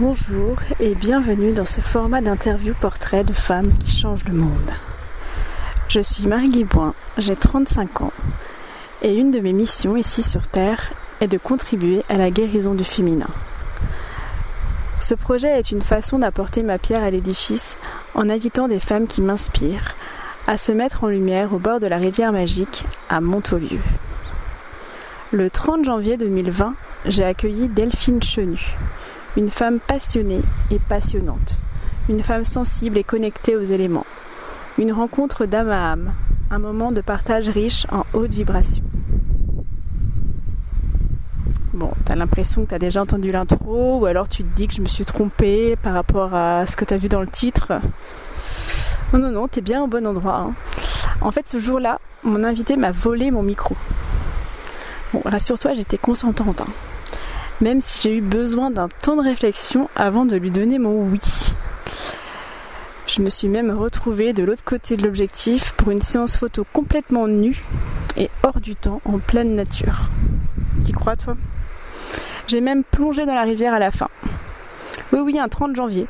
Bonjour et bienvenue dans ce format d'interview portrait de femmes qui changent le monde. Je suis Marie Guiboin, j'ai 35 ans et une de mes missions ici sur Terre est de contribuer à la guérison du féminin. Ce projet est une façon d'apporter ma pierre à l'édifice en invitant des femmes qui m'inspirent à se mettre en lumière au bord de la rivière magique à Montaulieu. Le 30 janvier 2020, j'ai accueilli Delphine Chenu, une femme passionnée et passionnante, une femme sensible et connectée aux éléments, une rencontre d'âme à âme, un moment de partage riche en haute vibration. Bon, t'as l'impression que t'as déjà entendu l'intro, ou alors tu te dis que je me suis trompée par rapport à ce que t'as vu dans le titre. Non, non, non, t'es bien au bon endroit. Hein. En fait, ce jour-là, mon invité m'a volé mon micro. Bon, rassure-toi, j'étais consentante. Hein même si j'ai eu besoin d'un temps de réflexion avant de lui donner mon oui. Je me suis même retrouvée de l'autre côté de l'objectif pour une séance photo complètement nue et hors du temps, en pleine nature. Tu crois toi? J'ai même plongé dans la rivière à la fin. Oui oui, un 30 janvier.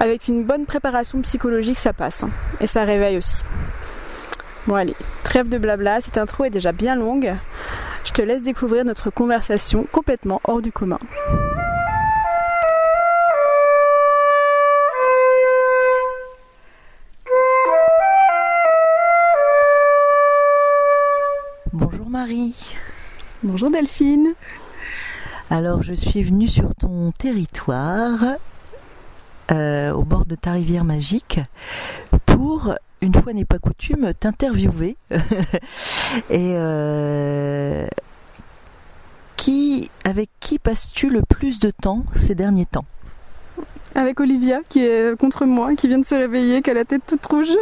Avec une bonne préparation psychologique, ça passe. Hein. Et ça réveille aussi. Bon allez, trêve de blabla, cette intro est déjà bien longue. Je te laisse découvrir notre conversation complètement hors du commun. Bonjour Marie. Bonjour Delphine. Alors je suis venue sur ton territoire, euh, au bord de ta rivière magique, pour une fois n'est pas coutume, t'interviewer. et euh, qui, avec qui passes-tu le plus de temps ces derniers temps? Avec Olivia qui est contre moi, qui vient de se réveiller, qui a la tête toute rouge.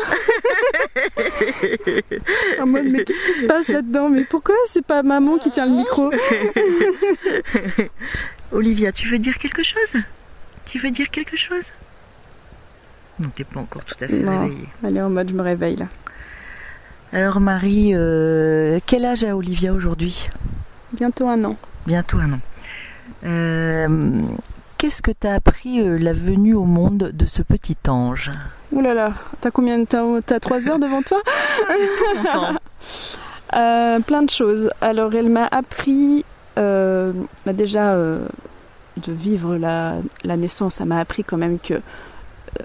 en mode mais qu'est-ce qui se passe là-dedans? Mais pourquoi c'est pas maman qui tient le micro? Olivia, tu veux dire quelque chose? Tu veux dire quelque chose? Non, t'es pas encore tout à fait réveillée. Elle est en mode je me réveille là. Alors Marie, euh, quel âge a Olivia aujourd'hui? Bientôt un an. Bientôt un an. Euh, qu'est-ce que t'as appris euh, la venue au monde de ce petit ange? Ouh là là, t'as combien de temps? T'as trois heures devant toi? Plein de choses. Alors elle m'a appris bah, déjà de vivre la, la naissance. Ça m'a appris quand même que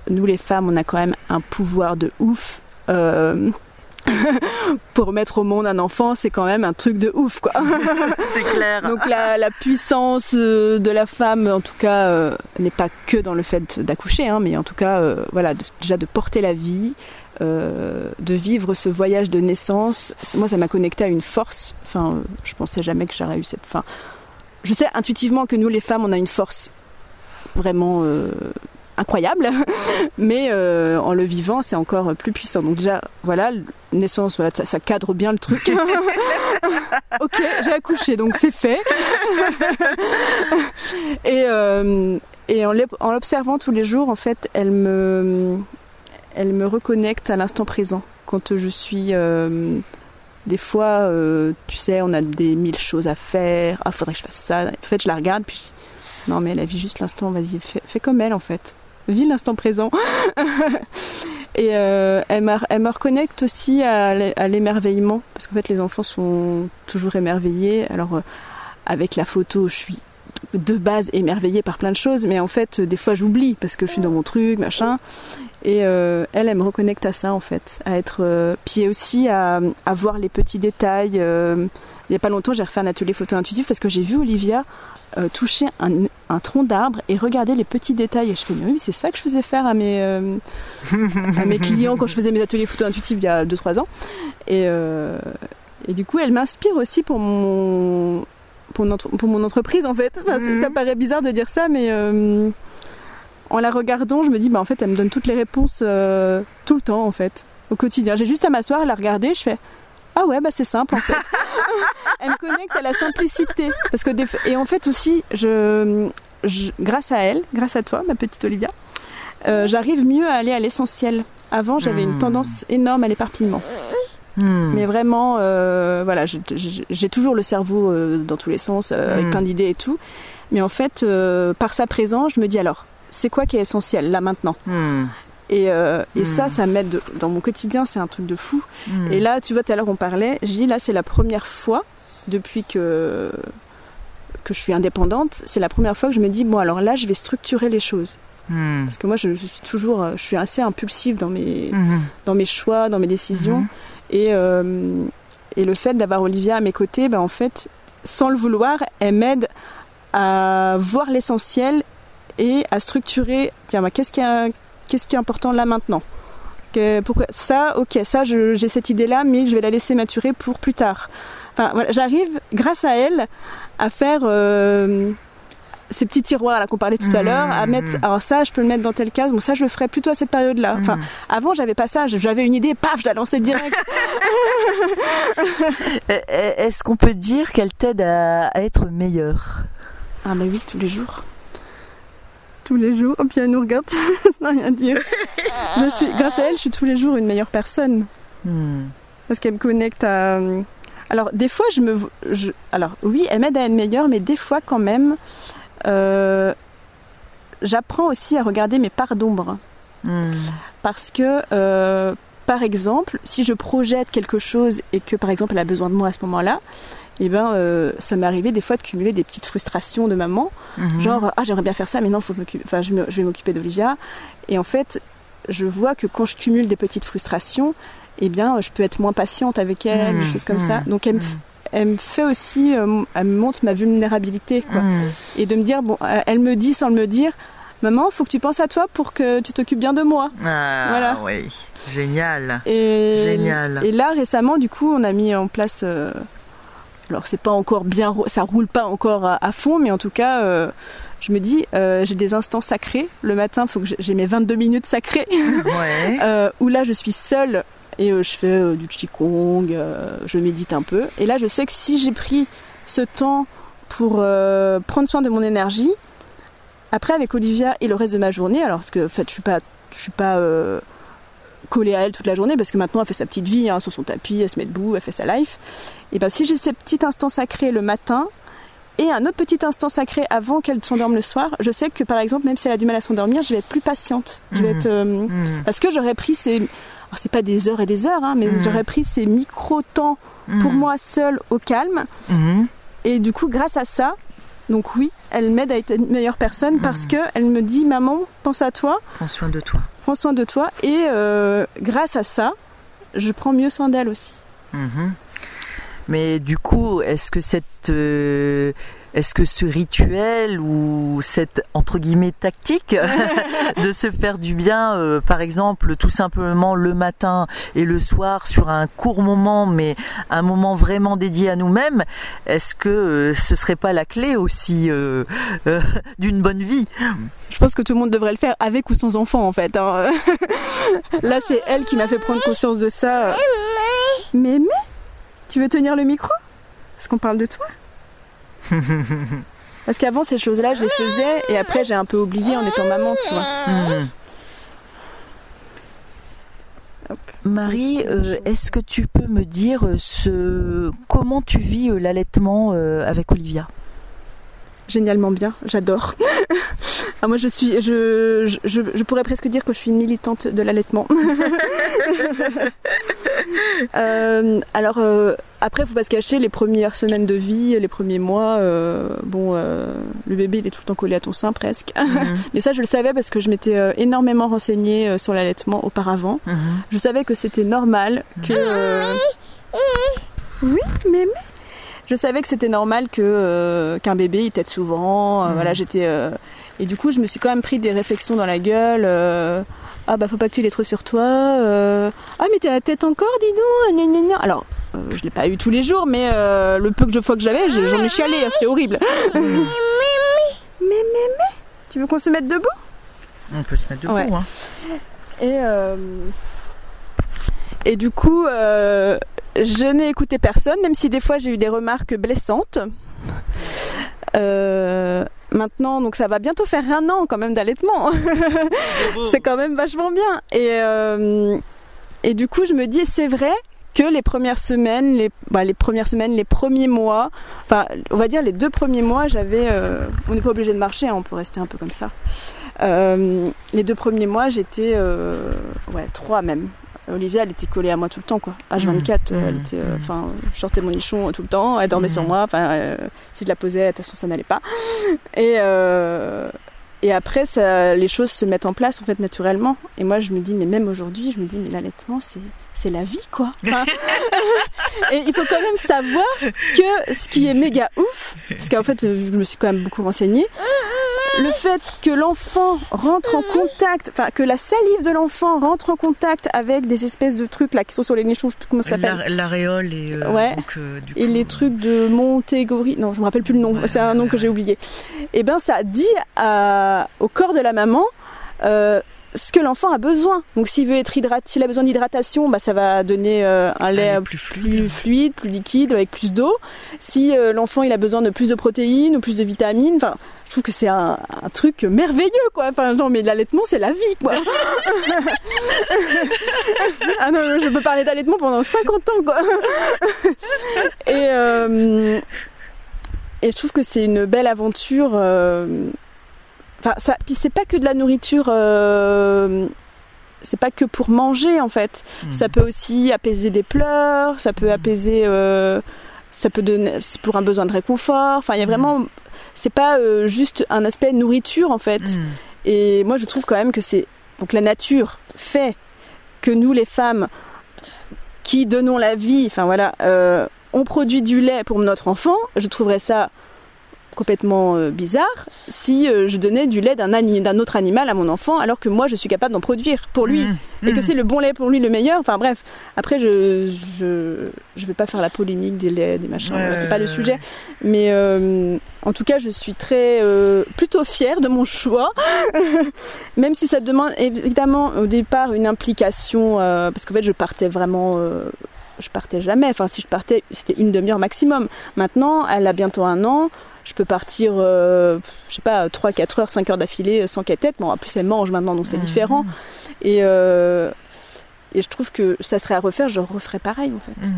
nous les femmes, on a quand même un pouvoir de ouf. Euh, pour mettre au monde un enfant, c'est quand même un truc de ouf, quoi. c'est clair. Donc la, puissance euh, de la femme, en tout cas, euh, n'est pas que dans le fait d'accoucher, hein, mais en tout cas, voilà, déjà de porter la vie, de vivre ce voyage de naissance. Moi, ça m'a connecté à une force. Enfin, je pensais jamais que j'aurais eu cette. Enfin, je sais intuitivement que nous, les femmes, on a une force vraiment incroyable, mais euh, en le vivant, c'est encore plus puissant. Donc déjà, voilà, naissance, voilà, ça, cadre bien le truc. ok, j'ai accouché, donc c'est fait. et euh, et en l'observant tous les jours, en fait, elle me, elle me reconnecte à l'instant présent. Quand je suis euh, des fois, tu sais, on a des mille choses à faire. Ah, faudrait que je fasse ça. En fait, je la regarde, puis non, mais elle vu juste l'instant. Vas-y, fais, comme elle, en fait vis l'instant présent. et euh, elle, me, reconnecte aussi à, l'émerveillement, parce qu'en fait les enfants sont toujours émerveillés. Alors euh, avec la photo, je suis de base émerveillée par plein de choses, mais en fait des fois j'oublie parce que je suis dans mon truc, machin. Et euh, elle, elle me reconnecte à ça en fait, à être pied aussi à, à, voir les petits détails. il n'y a pas longtemps, j'ai refait un atelier photo intuitif parce que j'ai vu Olivia euh, toucher un, tronc d'arbre et regarder les petits détails. Et je fais, mais oui, c'est ça que je faisais faire à mes, euh, à mes clients quand je faisais mes ateliers photo intuitifs il y a 2-3 ans. Et, euh, et du coup, elle m'inspire aussi pour mon, pour, pour mon entreprise en fait. Ça mhm. paraît bizarre de dire ça, mais en la regardant, je me dis, bah en fait, elle me donne toutes les réponses tout le temps en fait, au quotidien. J'ai juste à m'asseoir, à la regarder, je fais, ah ouais, bah c'est simple en fait. elle me connecte à la simplicité. Parce que Et en fait aussi, je... grâce à elle, grâce à toi, ma petite Olivia, euh, j'arrive mieux à aller à l'essentiel. Avant, j'avais une hmm. tendance énorme à l'éparpillement. Hmm. Mais vraiment, euh, voilà, j'ai toujours le cerveau euh, dans tous les sens, euh, avec hmm. plein d'idées et tout. Mais en fait, par sa présence, je me dis alors, c'est quoi qui est essentiel là maintenant? Et, et ça, ça m'aide dans mon quotidien, c'est un truc de fou. Et là, tu vois, tout à l'heure on parlait, je dis là, c'est la première fois depuis que que je suis indépendante, c'est la première fois que je me dis bon alors là, je vais structurer les choses. Parce que moi, je, suis toujours, je suis assez impulsive dans mes, dans mes choix, dans mes décisions. Et, euh, et le fait d'avoir Olivia à mes côtés, ben, en fait, sans le vouloir, elle m'aide à voir l'essentiel et à structurer, tiens, ben, qu'est-ce qui, qu'est-ce qui est important là maintenant que, pourquoi, Ça, ok, ça, j'ai cette idée-là, mais je vais la laisser maturer pour plus tard. Enfin, voilà, j'arrive, grâce à elle, à faire... Euh, ces petits tiroirs là qu'on parlait tout à l'heure à mettre mmh. alors ça je peux le mettre dans telle case bon ça je le ferai plutôt à cette période là enfin mmh. avant j'avais pas ça j'avais une idée paf je la lançais direct est-ce qu'on peut dire qu'elle t'aide à, être meilleure? Ah mais oui tous les jours tous les jours oh puis elle nous regarde ça n'a rien à dire je suis grâce à elle je suis tous les jours une meilleure personne mmh. parce qu'elle me connecte à alors des fois je me alors oui elle m'aide à être meilleure mais des fois quand même euh, j'apprends aussi à regarder mes parts d'ombre. Hmm. Parce que, euh, par exemple, si je projette quelque chose et que, par exemple, elle a besoin de moi à ce moment-là, et eh ben, euh, ça m'est arrivé des fois de cumuler des petites frustrations de maman, mhm. genre ah j'aimerais bien faire ça, mais non, faut enfin, je, vais m'occuper d'Olivia. Et en fait, je vois que quand je cumule des petites frustrations, eh bien, je peux être moins patiente avec elle, des hmm. choses comme ça. Hmm. Donc elle me, elle me fait aussi, euh, elle me montre ma vulnérabilité, quoi. Et de me dire, bon, euh, elle me dit sans le me dire, maman, faut que tu penses à toi pour que tu t'occupes bien de moi. Ah, voilà. oui, génial. Et, génial. Et là, récemment, du coup, on a mis en place. Euh, alors, c'est pas encore bien, ça roule pas encore à, fond, mais en tout cas. je me dis, j'ai des instants sacrés. Le matin, il faut que j'ai mes 22 minutes sacrées. Ouais. où là, je suis seule et euh, je fais euh, du qigong, euh, je médite un peu. Et là, je sais que si j'ai pris ce temps pour prendre soin de mon énergie, après avec Olivia et le reste de ma journée, alors que en fait, je suis pas, je suis pas collée à elle toute la journée parce que maintenant elle fait sa petite vie hein, sur son tapis, elle se met debout, elle fait sa life. Et ben si j'ai ces petits instants sacrés le matin et un autre petit instant sacré avant qu'elle s'endorme le soir, je sais que par exemple même si elle a du mal à s'endormir, je vais être plus patiente. Je vais mmh. être mmh. parce que j'aurais pris ces c'est pas des heures et des heures, hein, mais mhm. j'aurais pris ces micro-temps pour mhm. moi seule au calme. Et du coup, grâce à ça, donc oui, elle m'aide à être une meilleure personne parce que elle me dit maman, pense à toi. Prends soin de toi. Prends soin de toi. Et euh, grâce à ça, je prends mieux soin d'elle aussi. Mais du coup, est-ce que cette euh, est-ce que ce rituel ou cette entre guillemets tactique de se faire du bien, euh, par exemple, tout simplement le matin et le soir sur un court moment, mais un moment vraiment dédié à nous-mêmes, est-ce que euh, ce serait pas la clé aussi euh, d'une bonne vie? Je pense que tout le monde devrait le faire avec ou sans enfant en fait. Hein. Là, c'est elle qui m'a fait prendre conscience de ça. Mais mais, tu veux tenir le micro? Est-ce qu'on parle de toi? Parce qu'avant, ces choses-là, je les faisais et après, j'ai un peu oublié en étant maman, tu vois. Hmm. Marie, euh, est-ce que tu peux me dire euh, ce... comment tu vis euh, l'allaitement avec Olivia? Génialement bien, j'adore. ah, moi, je suis, je, je, je, pourrais presque dire que je suis une militante de l'allaitement. Euh, alors euh, après, faut pas se cacher, les premières semaines de vie, les premiers mois, euh, bon, le bébé il est tout le temps collé à ton sein presque. Mhm. Mais ça, je le savais parce que je m'étais énormément renseignée sur l'allaitement auparavant. Mhm. Je savais que c'était normal que. Oui, mais, je savais que c'était normal que qu'un bébé il tète souvent. Mhm. Voilà, j'étais et du coup, je me suis quand même pris des réflexions dans la gueule ah bah faut pas que tu l'aies trop sur toi. Euh, ah mais t'es la tête encore, dis donc. Alors euh, je l'ai pas eu tous les jours, mais euh, le peu que de fois que j'avais, j'en ai chialé, hein, c'était horrible. mais, mais, mais, tu veux qu'on se mette debout? On peut se mettre debout. Hein. Et et du coup, je n'ai écouté personne, même si des fois j'ai eu des remarques blessantes. Euh, maintenant, donc ça va bientôt faire un an quand même d'allaitement. c'est quand même vachement bien. Et, euh, et du coup, je me dis, c'est vrai que les premières semaines, les, bah, les premières semaines, les premiers mois, enfin, on va dire les deux premiers mois, j'avais, euh, on n'est pas obligé de marcher, hein, on peut rester un peu comme ça. Euh, les deux premiers mois, j'étais, ouais, trois même. Olivia, elle était collée à moi tout le temps, quoi. H24, Mmh. elle Mmh. était, euh, enfin, je sortais mon nichon tout le temps, elle dormait Mmh. sur moi, enfin, euh, si je la posais, de toute façon, ça n'allait pas. Et, euh, et après, ça, les choses se mettent en place, en fait, naturellement. Et moi, je me dis, mais même aujourd'hui, je me dis, mais l'allaitement, c'est, c'est la vie, quoi. Enfin, et il faut quand même savoir que ce qui est méga ouf, parce qu'en fait, je me suis quand même beaucoup renseignée, le fait que l'enfant rentre en contact, enfin, que la salive de l'enfant rentre en contact avec des espèces de trucs là qui sont sur les nichons, je sais plus comment ça s'appelle. L'ar- L'aréole et, euh, Ouais. donc, euh, du Et coup, les trucs de Montégory, non, je me rappelle plus le nom, Ouais, c'est un nom ouais, que j'ai oublié. Et ben ça dit à- au corps de la maman euh, ce que l'enfant a besoin. Donc s'il veut être hydraté, s'il a besoin d'hydratation, bah, ça va donner euh, un lait est plus plus fluide. fluide, plus liquide, avec plus d'eau. Si euh, l'enfant il a besoin de plus de protéines ou plus de vitamines, enfin, je trouve que c'est un, un truc merveilleux, quoi. Enfin, non, mais l'allaitement, c'est la vie, quoi. ah non, je peux parler d'allaitement pendant 50 ans, quoi. et, euh, et je trouve que c'est une belle aventure. Enfin, ça, puis c'est pas que de la nourriture. euh, c'est pas que pour manger en fait. Mm. Ça peut aussi apaiser des pleurs, ça peut apaiser, euh, ça peut donner, c'est pour un besoin de réconfort. Enfin, il y a vraiment, c'est pas euh, juste un aspect nourriture en fait. Et moi, je trouve quand même que c'est donc la nature fait que nous, les femmes, qui donnons la vie, enfin voilà, on produit du lait pour notre enfant. Je trouverais ça complètement euh, bizarre si euh, je donnais du lait d'un ani- d'un autre animal à mon enfant alors que moi je suis capable d'en produire pour lui Mm. et que Mm. c'est le bon lait pour lui le meilleur. Enfin bref, après je je je vais pas faire la polémique des laits, des machins, Ouais, c'est pas le sujet. Mais euh, en tout cas, je suis très euh, plutôt fière de mon choix, même si ça demande évidemment au départ une implication euh, parce qu'en fait je partais vraiment. je partais jamais. Enfin, si je partais, c'était une demi-heure maximum. Maintenant, elle a bientôt un an. Je peux partir, euh, je sais pas, 3, 4 heures, 5 heures d'affilée sans qu'elle tête. Bon, en plus, elle mange maintenant, donc c'est Mm. différent. Et, euh, et je trouve que ça serait à refaire, je referais pareil en fait. Mm.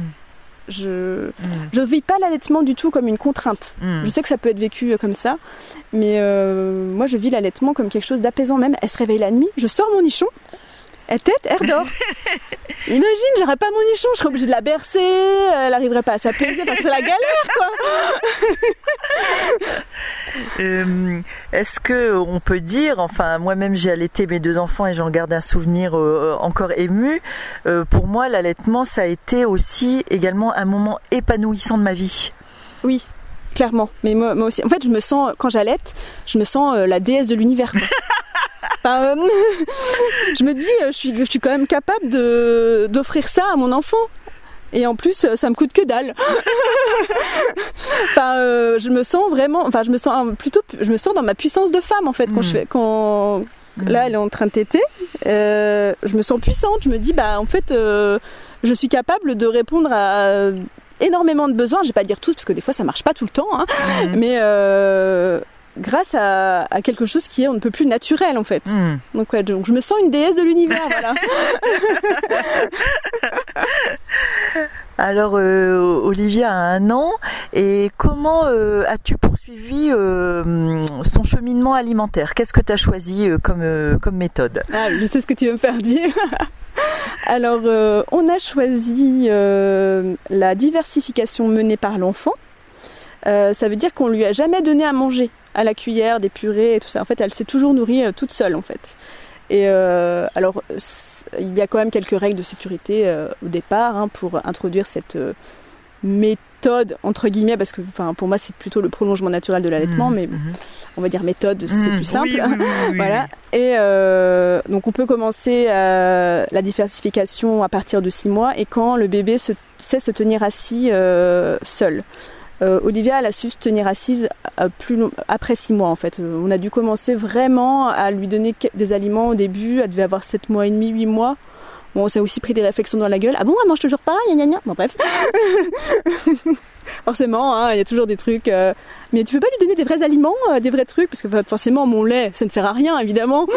Je Mm. je vis pas l'allaitement du tout comme une contrainte. Mm. Je sais que ça peut être vécu euh, comme ça, mais euh, moi je vis l'allaitement comme quelque chose d'apaisant même. Elle se réveille la nuit, je sors mon nichon, elle tête, elle dort. Imagine, j'aurais pas mon nichon, je serais obligée de la bercer, elle arriverait pas à s'apaiser, parce que c'est la galère quoi. Euh, Est-ce que on peut dire, enfin moi-même j'ai allaité mes deux enfants et j'en garde un souvenir euh, encore ému. Euh, pour moi, l'allaitement ça a été aussi également un moment épanouissant de ma vie. Oui, clairement. Mais moi, moi aussi. En fait, je me sens, quand j'allaite, je me sens euh, la déesse de l'univers. Enfin, euh, je me dis, euh, je suis, je suis quand même capable de, d'offrir ça à mon enfant. Et en plus, ça me coûte que dalle. enfin, euh, je me sens vraiment, enfin, je me sens plutôt, je me sens dans ma puissance de femme en fait quand Mm. je fais, quand là, elle est en train de téter. euh, je me sens puissante. Je me dis, bah, en fait, je suis capable de répondre à énormément de besoins. Je vais pas dire tous parce que des fois ça marche pas tout le temps, hein. Mm. mais euh, grâce à, à quelque chose qui est on ne peut plus naturel en fait. Mm. Donc ouais, donc je me sens une déesse de l'univers, voilà. Alors euh, Olivia a un an et comment euh, as-tu poursuivi euh, son cheminement alimentaire? Qu'est-ce que tu as choisi euh, comme, euh, comme méthode? Ah, je sais ce que tu veux me faire dire. Alors, euh, on a choisi euh, la diversification menée par l'enfant. Euh, ça veut dire qu'on lui a jamais donné à manger à la cuillère, des purées et tout ça. En fait, elle s'est toujours nourrie euh, toute seule, en fait. Et euh, alors, il y a quand même quelques règles de sécurité au départ hein, pour introduire cette méthode entre guillemets, parce que pour moi c'est plutôt le prolongement naturel de l'allaitement, Mm. mais Mhm. on va dire méthode, c'est Mm. plus simple. Oui, oui, oui, oui, Voilà. Et euh, donc on peut commencer euh, la diversification à partir de 6 mois et quand le bébé se, sait se tenir assis euh, seul. Euh, Olivia, elle a su se tenir assise euh, plus long- après 6 mois en fait. Euh, On a dû commencer vraiment à lui donner des aliments au début. Elle devait avoir 7 mois et demi, 8 mois. Bon, on s'est aussi pris des réflexions dans la gueule. Ah bon, elle mange toujours pas gna, gna, Bon, bref. forcément, hein, il y a toujours des trucs. Euh, mais tu peux pas lui donner des vrais aliments, euh, des vrais trucs, parce que forcément, mon lait, ça ne sert à rien, évidemment.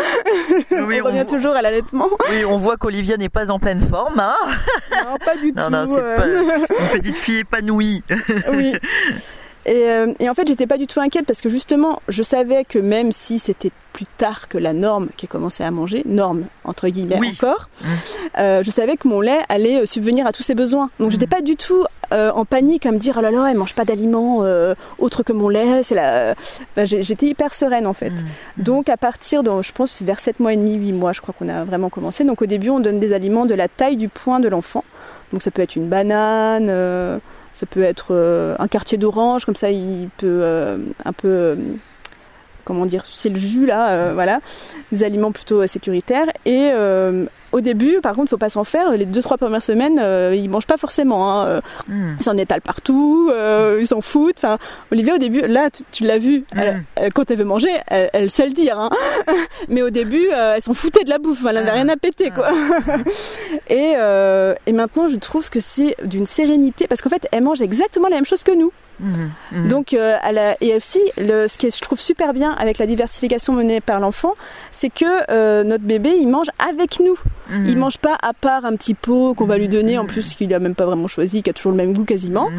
Oui, on, revient toujours à l'allaitement. Oui, on voit qu'Olivia n'est pas en pleine forme. Hein non, pas du tout. Non, c'est pas une petite fille épanouie. oui. Euh, et, en fait, j'étais pas du tout inquiète parce que justement, je savais que même si c'était plus tard que la norme qui a commencé à manger, norme entre guillemets encore, mmh. euh, je savais que mon lait allait euh, subvenir à tous ses besoins. Donc, j'étais mmh. pas du tout en panique à me dire oh là là, elle mange pas d'aliments autres que mon lait. C'est la... Bah, j'étais hyper sereine en fait. Mmh. Donc, à partir de, je pense, vers 7 mois et demi, 8 mois, je crois qu'on a vraiment commencé. Donc, au début, on donne des aliments de la taille du poing de l'enfant. Donc, ça peut être une banane ça peut être euh, un quartier d'orange, comme ça il peut euh, un peu euh, comment dire, c'est le jus là, voilà, des aliments plutôt sécuritaires. Et au début, par contre, il faut pas s'en faire. Les deux trois premières semaines, euh, ils mangent pas forcément. Hein. Hmm. Ils s'en étalent partout, euh, ils s'en foutent. Enfin, Olivia, au début, là, tu, l'as vu. Hmm. quand elle veut manger, elle, sait le dire. Hein. Mais au début, euh, elle s'en foutait de la bouffe. Elle n'avait rien à péter, quoi. et, et maintenant, je trouve que c'est d'une sérénité parce qu'en fait, elle mange exactement la même chose que nous. Mhm, mhm. Donc, euh, et aussi, le, ce que je trouve super bien avec la diversification menée par l'enfant, c'est que euh, notre bébé, il mange avec nous. Mhm. Il mange pas à part un petit pot qu'on va lui donner, en plus qu'il a même pas vraiment choisi, qui a toujours le même goût quasiment.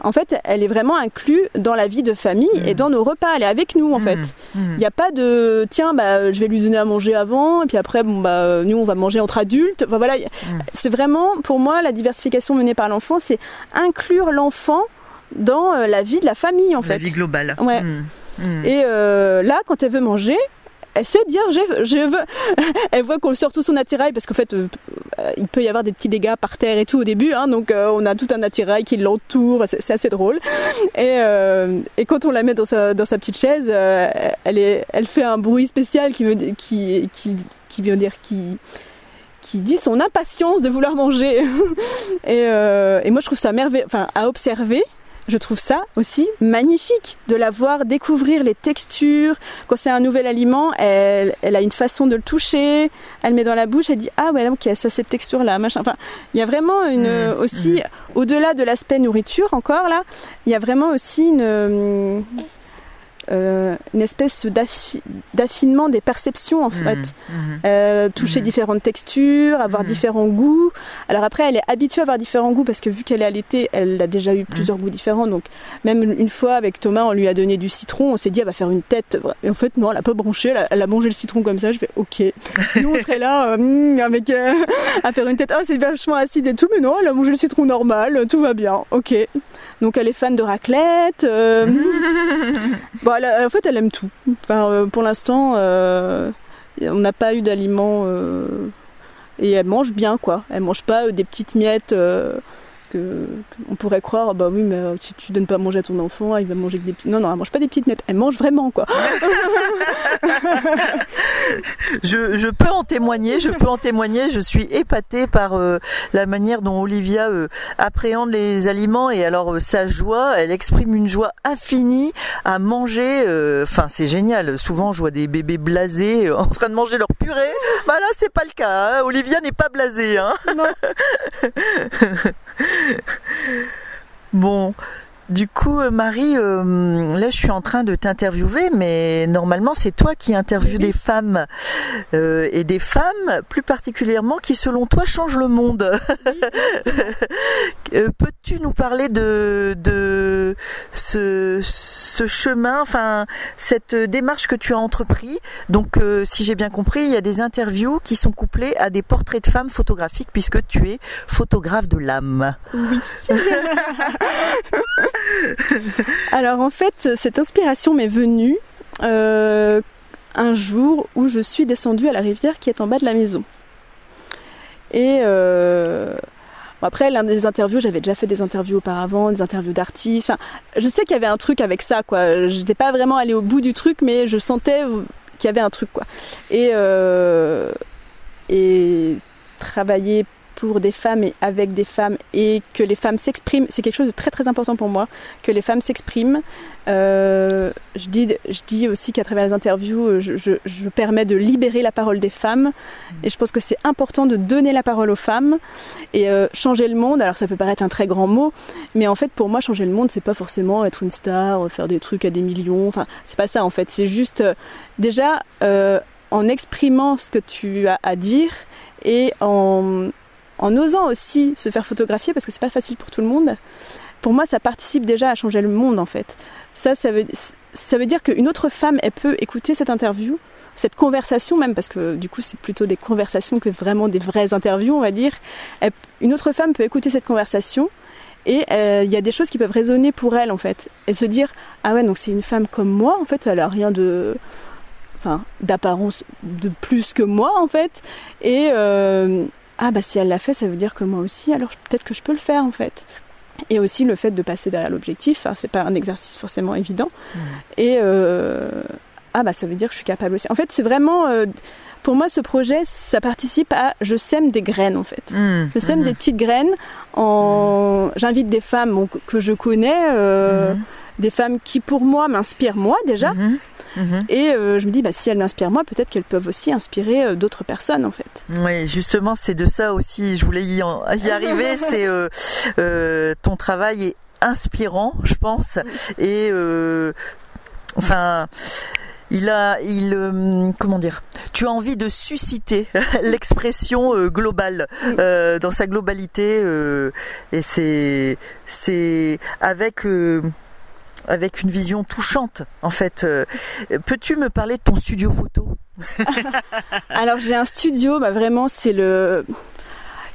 En fait, elle est vraiment inclue dans la vie de famille et dans nos repas. Elle est avec nous, en fait. Il n'y a pas de tiens, bah, je vais lui donner à manger avant, et puis après, bon, bah, nous, on va manger entre adultes. Enfin, voilà. C'est vraiment, pour moi, la diversification menée par l'enfant, c'est inclure l'enfant dans euh, la vie de la famille en fait. La vie globale. Ouais. Hmm. Hmm. Et euh, là, quand elle veut manger, elle sait dire je, veux. elle voit qu'on sort tout son attirail parce qu'en fait, euh, il peut y avoir des petits dégâts par terre et tout au début, hein, donc on a tout un attirail qui l'entoure, c'est assez drôle. Et, et, quand on la met dans sa, dans sa petite chaise, elle, est, elle fait un bruit spécial qui veut, qui, qui, qui veut dire qui qui dit son impatience de vouloir manger. et, et, moi, je trouve ça merveilleux, enfin, à observer je trouve ça aussi magnifique de la voir découvrir les textures. Quand c'est un nouvel aliment, elle, a une façon de le toucher, elle met dans la bouche, elle dit ah ouais ok ça cette texture là machin. Enfin il y a vraiment une mmh, aussi mmh. au-delà de l'aspect nourriture encore là, il y a vraiment aussi une euh, une espèce d'affinement des perceptions en mmh, fait. Mmh. Euh, toucher mmh. différentes textures, avoir différents goûts. Alors après, elle est habituée à avoir différents goûts parce que vu qu'elle est allaitée, elle a déjà eu plusieurs goûts différents. Donc même une fois avec Thomas, on lui a donné du citron, on s'est dit elle va faire une tête. Et en fait non, elle a pas branché, elle a, mangé le citron comme ça. Je fais ok. Nous on serait là euh, avec à faire une tête. Ah c'est vachement acide et tout, mais non, elle a mangé le citron normal, tout va bien. Ok. Donc elle est fan de raclette. Euh... bon, en fait, elle aime tout. Enfin, euh, pour l'instant, euh, on n'a pas eu d'aliments et elle mange bien, quoi. Elle mange pas des petites miettes on pourrait croire, bah oui, mais euh, si tu donnes pas à manger à ton enfant, il va manger que des petites. Non, non, elle mange pas des petites miettes, elle mange vraiment, quoi. je, peux en témoigner, je peux en témoigner. Je suis épatée par euh, la manière dont Olivia euh, appréhende les aliments et alors sa joie, elle exprime une joie infinie à manger. Enfin, c'est génial. Souvent, je vois des bébés blasés en train de manger leur purée. Bah là, c'est pas le cas. Hein. Olivia n'est pas blasée. Hein. Non. bon, du coup, euh, Marie, euh, là, je suis en train de t'interviewer, mais normalement, c'est toi qui interviews des femmes euh, et des femmes, plus particulièrement, qui, selon toi, changent le monde. Peux-tu nous parler de, de ce, ce, chemin, enfin, cette démarche que tu as entrepris? Donc, si j'ai bien compris, il y a des interviews qui sont couplées à des portraits de femmes photographiques, puisque tu es photographe de l'âme. Oui. Alors en fait, cette inspiration m'est venue euh, un jour où je suis descendue à la rivière qui est en bas de la maison. Et euh, après, l'un des interviews, j'avais déjà fait des interviews auparavant, des interviews d'artistes. je sais qu'il y avait un truc avec ça, quoi. J'étais pas vraiment allée au bout du truc, mais je sentais qu'il y avait un truc, quoi. Et, euh, et travailler pour des femmes et avec des femmes et que les femmes s'expriment. C'est quelque chose de très très important pour moi, que les femmes s'expriment. Euh, je, dis, je dis aussi qu'à travers les interviews, je, je, je, permets de libérer la parole des femmes. Et je pense que c'est important de donner la parole aux femmes et euh, changer le monde. Alors ça peut paraître un très grand mot, mais en fait pour moi changer le monde, c'est pas forcément être une star, faire des trucs à des millions. Enfin, c'est pas ça en fait. C'est juste euh, déjà euh, en exprimant ce que tu as à dire et en, en osant aussi se faire photographier parce que c'est pas facile pour tout le monde. Pour moi, ça participe déjà à changer le monde en fait. Ça, ça veut, ça veut dire qu'une autre femme, peut écouter cette interview, cette conversation même, parce que du coup, c'est plutôt des conversations que vraiment des vraies interviews, on va dire. Une autre femme peut écouter cette conversation et euh, il y a des choses qui peuvent résonner pour elle en fait et se dire ah ouais donc c'est une femme comme moi en fait elle a rien de enfin d'apparence de plus que moi en fait et euh, ah bah si elle l'a fait ça veut dire que moi aussi alors peut-être que je peux le faire en fait et aussi le fait de passer derrière l'objectif enfin, c'est pas un exercice forcément évident mmh. et euh, ah bah ça veut dire que je suis capable aussi en fait c'est vraiment euh, pour moi, ce projet, ça participe à je sème des graines en fait. Mmh, je sème mmh. des petites graines. En... Mmh. J'invite des femmes bon, que je connais, euh, des femmes qui pour moi m'inspirent moi déjà. Et euh, je me dis, bah, si elles m'inspirent moi, peut-être qu'elles peuvent aussi inspirer euh, d'autres personnes en fait. Oui, justement, c'est de ça aussi. Je voulais y, en, y arriver. c'est euh, ton travail est inspirant, je pense, et enfin il a, il, euh, comment dire, tu as envie de susciter l'expression euh, globale euh, dans sa globalité, et c'est, c'est avec avec une vision touchante en fait. Peux-tu me parler de ton studio photo Alors j'ai un studio, bah vraiment c'est le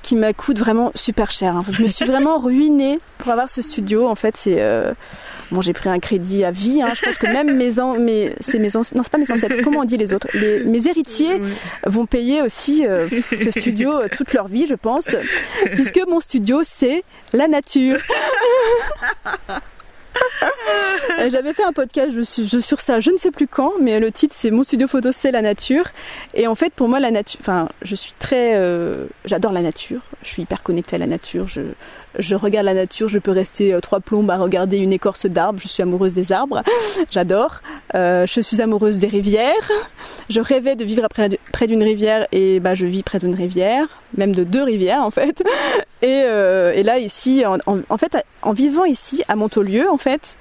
qui me coûte vraiment super cher. Hein. Je me suis vraiment ruinée pour avoir ce studio. En fait, c'est Bon, j'ai pris un crédit à vie. Hein. Je pense que même mes, an, mes, c'est mes non, c'est pas mes ancêtres. Comment on dit les autres? Les, Mes héritiers vont payer aussi euh, ce studio euh, toute leur vie, je pense, puisque mon studio c'est la nature. J'avais fait un podcast sur ça, je ne sais plus quand, mais le titre c'est Mon studio photo, c'est la nature. Et en fait, pour moi, la nature, enfin, je suis très, euh, j'adore la nature. Je suis hyper connectée à la nature. Je, je regarde la nature, je peux rester euh, trois plombes à regarder une écorce d'arbre. Je suis amoureuse des arbres, j'adore. Euh, je suis amoureuse des rivières. Je rêvais de vivre près d'une rivière et bah je vis près d'une rivière, même de deux rivières en fait. Et, euh, et là ici, en, fait, en vivant ici à Montaulieu, en fait,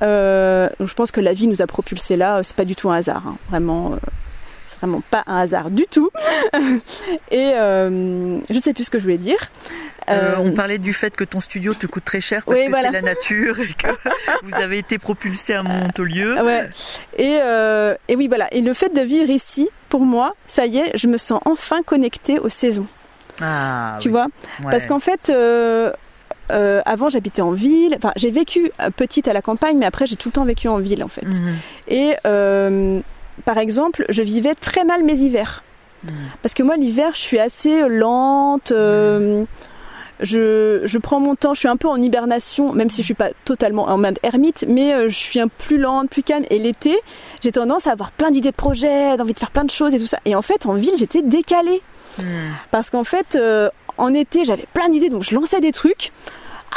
je pense que la vie nous a propulsés là. C'est pas du tout un hasard, hein. vraiment. Euh, c'est vraiment pas un hasard du tout. et euh, je sais plus ce que je voulais dire. Euh, on parlait du fait que ton studio te coûte très cher parce que c'est la nature et que vous avez été propulsé à Montaulieu. Ouais. Et, euh, et oui, voilà. Et le fait de vivre ici, pour moi, ça y est, je me sens enfin connectée aux saisons. Ah, tu vois Parce qu'en fait, euh, euh, avant j'habitais en ville. Enfin, j'ai vécu euh, petite à la campagne, mais après j'ai tout le temps vécu en ville en fait. Mhm. Et euh, par exemple, je vivais très mal mes hivers. Parce que moi, l'hiver, je suis assez lente. Mhm. Je, je, prends mon temps, je suis un peu en hibernation, même si je suis pas totalement en mode ermite, mais je suis un plus lente, plus calme. Et l'été, j'ai tendance à avoir plein d'idées de projets, d'envie de faire plein de choses et tout ça. Et en fait, en ville, j'étais décalée. Parce qu'en fait, en été, j'avais plein d'idées, donc je lançais des trucs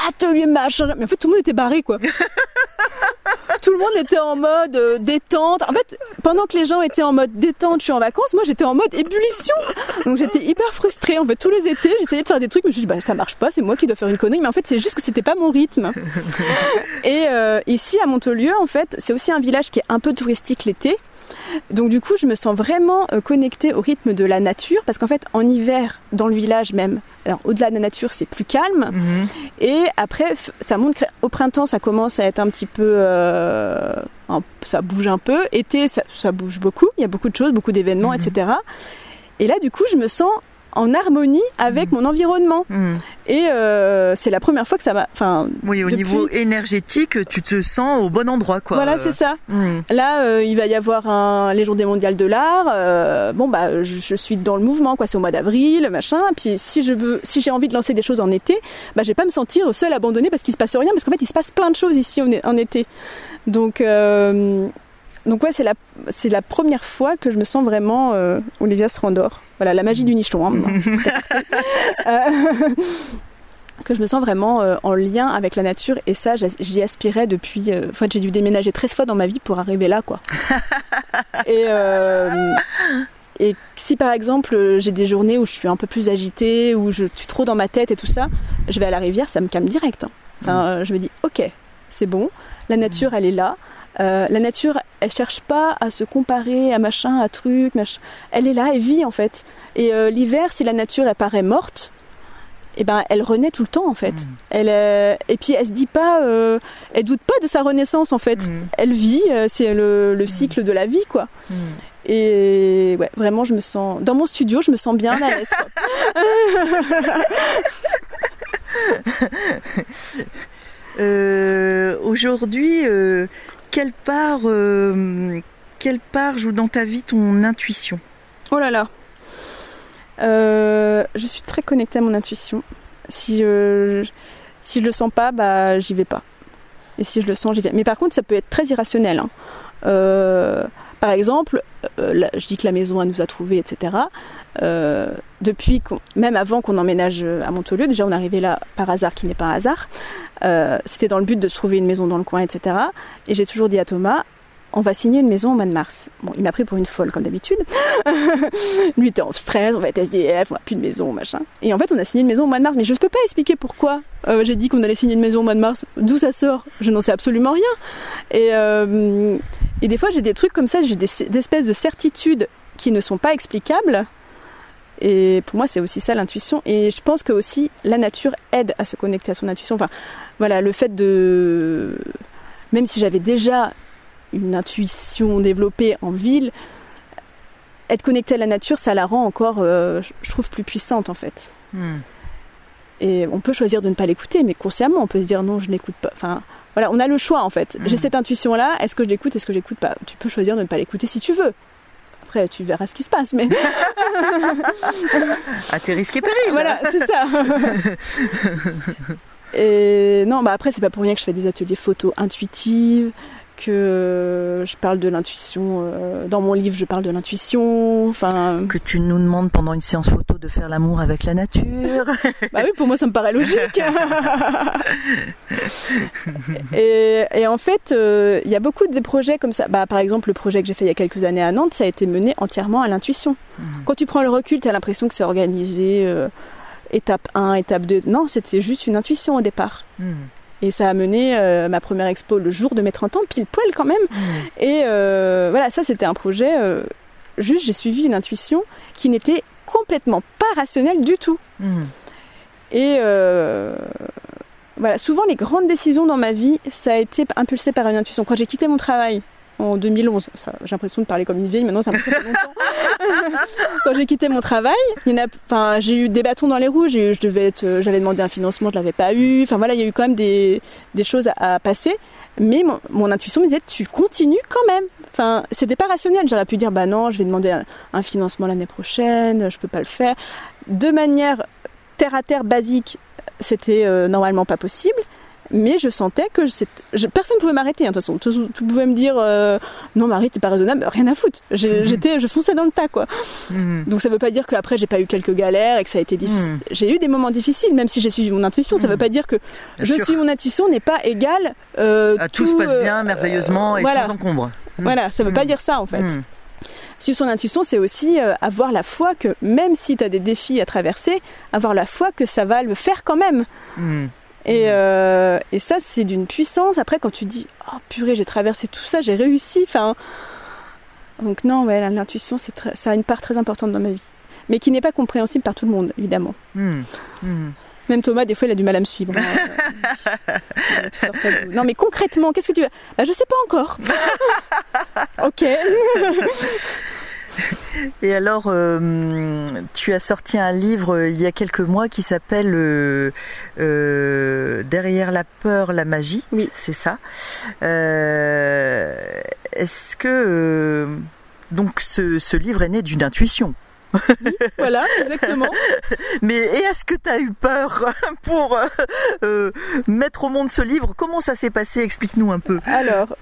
atelier machin. Mais en fait, tout le monde était barré, quoi. tout le monde était en mode euh, détente. En fait, pendant que les gens étaient en mode détente, je suis en vacances, moi j'étais en mode ébullition. Donc j'étais hyper frustrée. En fait, tous les étés, j'essayais de faire des trucs, mais je me suis dit, bah ça marche pas, c'est moi qui dois faire une connerie. Mais en fait, c'est juste que c'était pas mon rythme. Et euh, ici, à Montaulieu, en fait, c'est aussi un village qui est un peu touristique l'été. Donc du coup, je me sens vraiment euh, connectée au rythme de la nature parce qu'en fait, en hiver, dans le village même, alors au-delà de la nature, c'est plus calme. Mhm. Et après, ça monte. Au printemps, ça commence à être un petit peu, euh, ça bouge un peu. Été, ça, bouge beaucoup. Il y a beaucoup de choses, beaucoup d'événements, mhm. etc. Et là, du coup, je me sens en harmonie avec mm. mon environnement. Mm. Et euh, c'est la première fois que ça va. Enfin, oui, au niveau énergétique, tu te sens au bon endroit, quoi. Voilà, c'est ça. Mm. Là, euh, il va y avoir un, les Journées mondiales de l'art. Euh, bon, bah, je, suis dans le mouvement, quoi. C'est au mois d'avril, machin. Puis si je veux, si j'ai envie de lancer des choses en été, bah, je vais pas me sentir seule abandonnée parce qu'il se passe rien, parce qu'en fait, il se passe plein de choses ici en, été. Donc donc ouais, c'est la, c'est la première fois que je me sens vraiment euh, Olivia Strandor. Voilà, la magie du nicheton. Hein, euh, que je me sens vraiment euh, en lien avec la nature et ça j'y aspirais depuis euh, en fait j'ai dû déménager 13 fois dans ma vie pour arriver là quoi et et si par exemple j'ai des journées où je suis un peu plus agitée où je suis trop dans ma tête et tout ça je vais à la rivière ça me calme direct hein. enfin mm. je me dis ok c'est bon la nature elle est là euh, la nature, elle cherche pas à se comparer à machin, à truc, machin. Elle est là, elle vit en fait. Et euh, l'hiver, si la nature elle paraît morte, eh ben elle renaît tout le temps en fait. Mm. Elle euh, et puis elle se dit pas, elle doute pas de sa renaissance en fait. Mm. Elle vit, c'est le, le, mm. cycle de la vie quoi. Et ouais, vraiment, je me sens dans mon studio, je me sens bien à l'aise. Aujourd'hui, quelle part, euh, quelle part joue dans ta vie ton intuition? Oh là là euh, Je suis très connectée à mon intuition. Si je, si le sens pas, bah j'y vais pas. Et si je le sens, j'y vais. Mais par contre, ça peut être très irrationnel. Hein. Euh, par exemple, je dis que la maison nous a trouvés, etc. depuis même avant qu'on emménage à Montolieu, déjà on arrivé là par hasard, qui n'est pas un hasard. Euh, c'était dans le but de se trouver une maison dans le coin, etc. Et j'ai toujours dit à Thomas, on va signer une maison au mois de mars. Bon, il m'a pris pour une folle comme d'habitude. Lui était en stress, on va être SDF, on n'a plus de maison, machin. Et en fait, on a signé une maison au mois de mars, mais je ne peux pas expliquer pourquoi euh, j'ai dit qu'on allait signer une maison au mois de mars. D'où ça sort? Je n'en sais absolument rien. Et, euh, et des fois, j'ai des trucs comme ça, j'ai des, des, espèces de certitudes qui ne sont pas explicables. Et pour moi, c'est aussi ça l'intuition. Et je pense que aussi la nature aide à se connecter à son intuition. Enfin, voilà, le fait de. Même si j'avais déjà une intuition développée en ville, être connecté à la nature, ça la rend encore, euh, je trouve, plus puissante en fait. Hmm. Et on peut choisir de ne pas l'écouter, mais consciemment, on peut se dire non, je n'écoute pas. Enfin, voilà, on a le choix en fait. J'ai hmm. cette intuition-là, est-ce que je l'écoute, est-ce que je l'écoute pas? Tu peux choisir de ne pas l'écouter si tu veux. Après, tu verras ce qui se passe, mais. à tes risques et périls. Voilà, c'est ça. Et non, bah après, c'est pas pour rien que je fais des ateliers photo intuitives, que je parle de l'intuition. Euh, dans mon livre, je parle de l'intuition. Enfin. Que tu nous demandes pendant une séance photo de faire l'amour avec la nature. bah oui, pour moi, ça me paraît logique. et, en fait, euh, il y a beaucoup de projets comme ça. Bah, par exemple, le projet que j'ai fait il y a quelques années à Nantes, ça a été mené entièrement à l'intuition. Mmh. Quand tu prends le recul, tu as l'impression que c'est organisé. Euh, étape 1, étape 2. Non, c'était juste une intuition au départ. Hmm. Et ça a mené euh, ma première expo le jour de mes 30 ans, pile poil quand même. Hmm. Et euh, voilà, ça c'était un projet, euh, juste j'ai suivi une intuition qui n'était complètement pas rationnelle du tout. Hmm. Et voilà, souvent les grandes décisions dans ma vie, ça a été impulsé par une intuition. Quand j'ai quitté mon travail, en 2011. J'ai l'impression de parler comme une vieille, maintenant ça me longtemps. Quand j'ai quitté mon travail, enfin, j'ai eu des bâtons dans les roues, je devais être, j'avais demandé un financement, je l'avais pas eu. Enfin voilà, il y a eu quand même des, choses à, passer. Mais mon, intuition me disait, tu continues quand même. Enfin, c'était pas rationnel. J'aurais pu dire, bah non, je vais demander un, financement l'année prochaine, je peux pas le faire. De manière terre à terre basique, c'était euh, normalement pas possible mais je sentais que je, personne ne pouvait m'arrêter. Hein, de toute façon, tu, pouvais me dire euh, non, Marie, t'es pas raisonnable, rien à foutre. Mhm. J'étais, je fonçais dans le tas, quoi. Mhm. Donc ça veut pas dire qu'après j'ai pas eu quelques galères et que ça a été difficile. Mhm. J'ai eu des moments difficiles, même si j'ai suivi mon intuition. Ça veut pas dire que je suis mon intuition n'est pas égal. Euh, tout, se passe bien, euh, merveilleusement et sans encombre. Voilà, ça veut pas dire ça en fait. Suivre son intuition, c'est aussi avoir la foi que même si tu as des défis à traverser, avoir la foi que ça va le faire quand même. Et, euh, et ça, c'est d'une puissance. Après, quand tu dis, oh purée, j'ai traversé tout ça, j'ai réussi. Enfin, donc non, ouais, l'intuition, c'est ça a une part très importante dans ma vie, mais qui n'est pas compréhensible par tout le monde, évidemment. Hmm. Hmm. Même Thomas, des fois, il a du mal à me suivre. Non, mais concrètement, qu'est-ce que tu veux? Bah, Je sais pas encore. ok. Et alors, euh, tu as sorti un livre euh, il y a quelques mois qui s'appelle euh, Derrière la peur, la magie. Oui. C'est ça. Est-ce que donc ce, livre est né d'une intuition? Voilà, exactement. Mais est-ce que tu as eu peur pour mettre au monde ce livre? Comment ça s'est passé? Explique-nous un peu. Alors,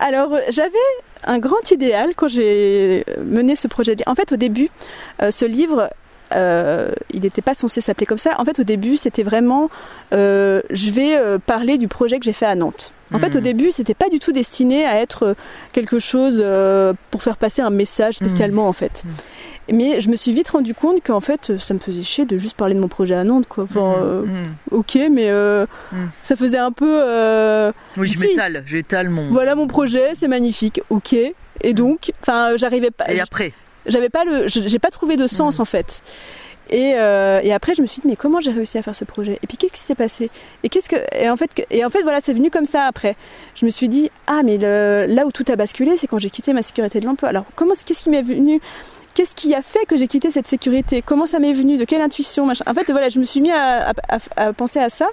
Alors, j'avais un grand idéal quand j'ai mené ce projet. En fait, au début, euh, ce livre, euh, il n'était pas censé s'appeler comme ça. En fait, au début, c'était vraiment, euh, je vais parler du projet que j'ai fait à Nantes. En fait, au Mhm. début, c'était pas du tout destiné à être euh, quelque chose euh, pour faire passer un message spécialement, en fait. Mais je me suis vite rendu compte qu'en fait, ça me faisait chier de juste parler de mon projet à Nantes, quoi. Enfin, euh, ok, mais euh, ça faisait un peu. Oui, je si. m'étale, j'étale mon. voilà mon projet, c'est magnifique, ok. Et donc, enfin, j'arrivais pas. Et après? J'avais pas le, j'ai pas trouvé de sens en fait. Et, euh, et après, je me suis dit, mais comment j'ai réussi à faire ce projet? Et puis, qu'est-ce qui s'est passé? Et qu'est-ce que, et en fait, que- et en fait, voilà, c'est venu comme ça après. Je me suis dit, ah, mais le- là où tout a basculé, c'est quand j'ai quitté ma sécurité de l'emploi. Alors, comment, qu'est-ce qui m'est venu? Qu'est-ce qui a fait que j'ai quitté cette sécurité? Comment ça m'est venu? De quelle intuition? Machin En fait, voilà, je me suis mis à, à- à- à penser à ça.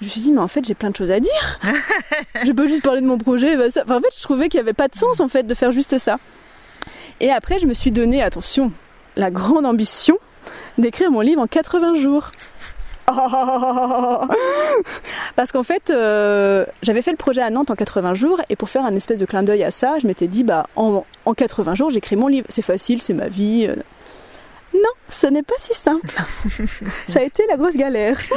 Je me suis dit, mais en fait, j'ai plein de choses à dire. je peux juste parler de mon projet. bah, ça- enfin, en fait, je trouvais qu'il n'y avait pas de sens en fait de faire juste ça. Et après, je me suis donné, attention, la grande ambition d'écrire mon livre en 80 jours. Parce qu'en fait, euh, j'avais fait le projet à Nantes en 80 jours, et pour faire un espèce de clin d'œil à ça, je m'étais dit, bah, en, en 80 jours, j'écris mon livre. C'est facile, c'est ma vie. euh. Non, ce n'est pas si simple. ça a été la grosse galère.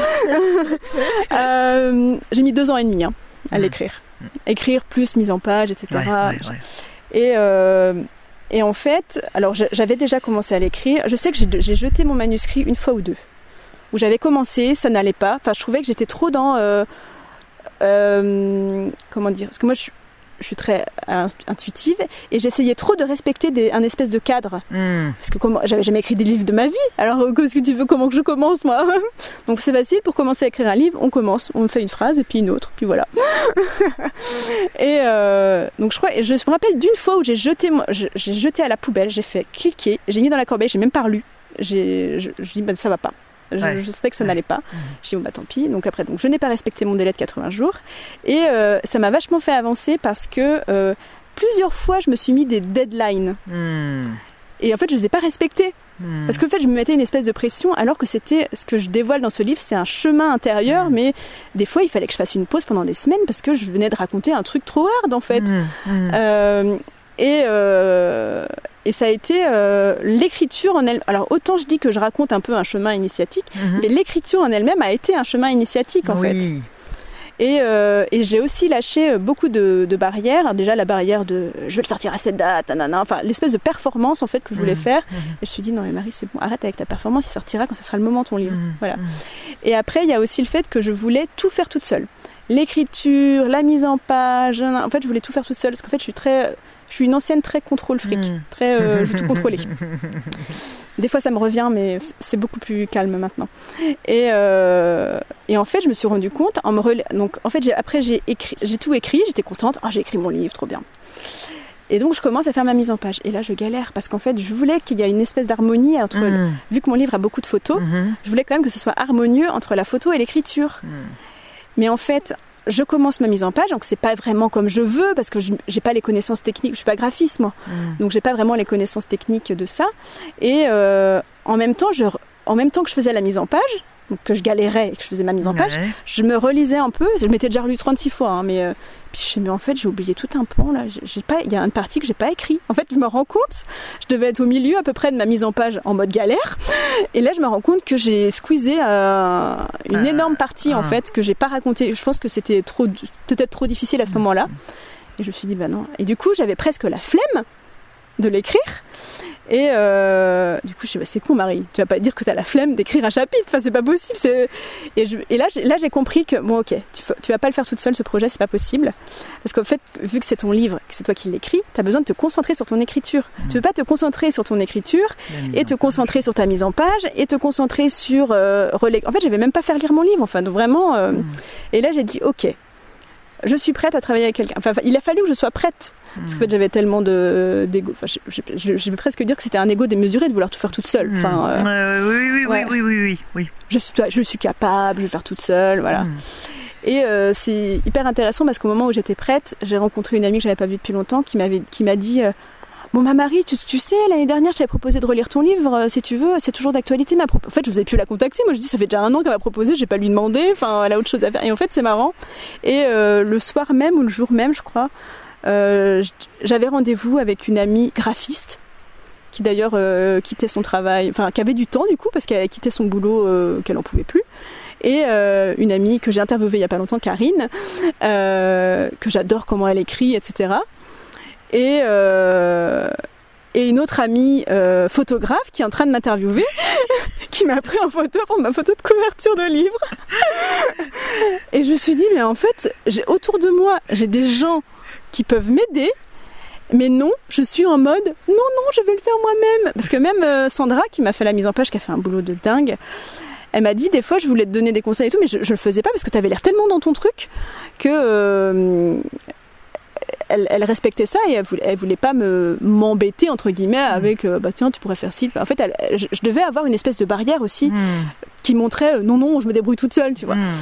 Euh, J'ai mis deux ans et demi hein, à Mm. l'écrire. Écrire plus mise en page, etc. Ouais, ouais, ouais. Et, euh, et en fait, alors j'a- j'avais déjà commencé à l'écrire. Je sais que j'ai jeté mon manuscrit une fois ou deux. Où j'avais commencé, ça n'allait pas. Enfin, je trouvais que j'étais trop dans. euh, euh, comment dire Parce que moi, je je suis très euh, intuitive et j'essayais trop de respecter des- un espèce de cadre. Hmm. Parce que comment- j'avais jamais écrit des livres de ma vie. Alors, euh, qu'est-ce que tu veux Comment que je commence, moi? Donc, c'est facile pour commencer à écrire un livre. On commence, on fait une phrase et puis une autre, puis voilà. et euh, donc, je crois, je me rappelle d'une fois où j'ai jeté, j'ai jeté à la poubelle, j'ai fait cliquer, j'ai mis dans la corbeille, j'ai même pas relu. J'ai, je, je dis, ben, ça va pas. Je, Ouais. je que ça n'allait pas. J'ai dit, bon, bah tant pis. Donc après, donc, je n'ai pas respecté mon délai de 80 jours. Et euh, ça m'a vachement fait avancer parce que euh, plusieurs fois, je me suis mis des deadlines. Hmm. Et en fait, je les ai pas respectés. Hmm. Parce qu'en fait, je me mettais une espèce de pression, alors que c'était ce que je dévoile dans ce livre, c'est un chemin intérieur, mais des fois, il fallait que je fasse une pause pendant des semaines parce que je venais de raconter un truc trop hard, en fait. Hmm. Hmm. Euh, et, euh, et ça a été euh, l'écriture en elle. Alors, autant je dis que je raconte un peu un chemin initiatique, Mhm. mais l'écriture en elle-même a été un chemin initiatique, en fait. Et, euh, et j'ai aussi lâché beaucoup de, de barrières. Déjà, la barrière de je vais le sortir à cette date, nanana. enfin, l'espèce de performance en fait que je voulais Mhm. faire. Mhm. Et je me suis dit, non, mais Marie, c'est bon, arrête avec ta performance, il sortira quand ça sera le moment ton livre. Voilà. Et après, il y a aussi le fait que je voulais tout faire toute seule. L'écriture, la mise en page, en fait, je voulais tout faire toute seule parce qu'en fait, je suis très. Je suis une ancienne très contrôle fric, Mm. très, euh, je veux tout contrôler. Des fois, ça me revient, mais c'est beaucoup plus calme maintenant. Et, euh, et en fait, je me suis rendu compte en me rela- donc en fait, après j'ai écrit, j'ai tout écrit, j'étais contente, Ah, j'ai écrit mon livre, trop bien. Et donc je commence à faire ma mise en page. Et là, je galère parce qu'en fait, je voulais qu'il y ait une espèce d'harmonie entre, le- Hmm. vu que mon livre a beaucoup de photos, Mhm. je voulais quand même que ce soit harmonieux entre la photo et l'écriture. Hmm. Mais en fait, je commence ma mise en page, donc c'est pas vraiment comme je veux parce que je j'ai pas les connaissances techniques, je suis pas graphiste moi, Hmm. donc j'ai pas vraiment les connaissances techniques de ça. Et euh, en même temps, je, en même temps que je faisais la mise en page, que je galérais et que je faisais ma mise en page, Ouais. je me relisais un peu. Je m'étais déjà relu 36 fois, hein, mais euh, puis je sais, mais en fait j'ai oublié tout un pan là. J'ai- pas, il y a une partie que j'ai pas écrit. En fait, je me rends compte, je devais être au milieu à peu près de ma mise en page en mode galère, et là je me rends compte que j'ai squeezé euh, une Ah, énorme partie en ah. fait que j'ai pas raconté. Je pense que c'était trop, peut-être trop difficile à ce moment-là. Et je me suis dit bah non. Et du coup j'avais presque la flemme de l'écrire. Et euh, du coup, je suis bah, c'est con, Marie. Tu vas pas dire que tu as la flemme d'écrire un chapitre. Enfin, c'est pas possible. Et, je- et là, j'ai- compris que bon, ok, tu, vas pas le faire toute seule. Ce projet, c'est pas possible. Parce qu'en fait, vu que c'est ton livre, que c'est toi qui l'écris, tu as besoin de te concentrer sur ton écriture. Tu veux pas te concentrer sur ton écriture et te page. concentrer sur ta mise en page et te concentrer sur euh, relais. En fait, je vais même pas faire lire mon livre. Enfin, donc vraiment. euh, Hmm. Et là, j'ai dit, ok, je suis prête à travailler avec quelqu'un. Enfin, il a fallu que je sois prête. Parce fait, j'avais tellement de- d'ego. Enfin, je, je- je- je vais presque dire que c'était un ego démesuré de vouloir tout faire toute seule. Hmm. Enfin, euh, oui, oui, oui, ouais. oui, oui, oui, oui. je, suis, je suis capable, je vais faire toute seule, voilà. Hmm. Et euh, c'est hyper intéressant parce qu'au moment où j'étais prête, j'ai rencontré une amie que j'avais pas vue depuis longtemps qui m'avait qui m'a dit euh, Bon, ma Marie, tu, tu sais, l'année dernière, je t'avais proposé de relire ton livre, euh, si tu veux, c'est toujours d'actualité. Ma En fait, je vous ai pu la contacter. Moi, je dis, ça fait déjà un an qu'elle m'a proposé, j'ai pas lui demandé. Enfin, elle a autre chose à faire. Et en fait, c'est marrant. Et euh, le soir même, ou le jour même, je crois, j'avais rendez-vous avec une amie graphiste qui d'ailleurs euh, quittait son travail, enfin qui avait du temps du coup parce qu'elle quitté son boulot euh, qu'elle n'en pouvait plus. Et euh, une amie que j'ai interviewée il n'y a pas longtemps, Karine, que j'adore comment elle écrit, etc. Et, et une autre amie photographe qui est en train de m'interviewer, qui m'a pris en photo pour ma photo de couverture de livre. et je me suis dit, mais en fait, autour de moi, j'ai des gens qui peuvent m'aider mais non, je suis en mode non, non, je vais le faire moi-même. Parce que même euh, Sandra, qui m'a fait la mise en page, qui a fait un boulot de dingue, elle m'a dit des fois, je voulais te donner des conseils et tout, mais je, ne le faisais pas parce que tu avais l'air tellement dans ton truc que. Euh, elle, respectait ça et elle voulait, voulait pas me m'embêter entre guillemets mm. avec euh, bah tiens tu pourrais faire ci en fait je, devais avoir une espèce de barrière aussi mm. qui montrait non non je me débrouille toute seule tu vois mm.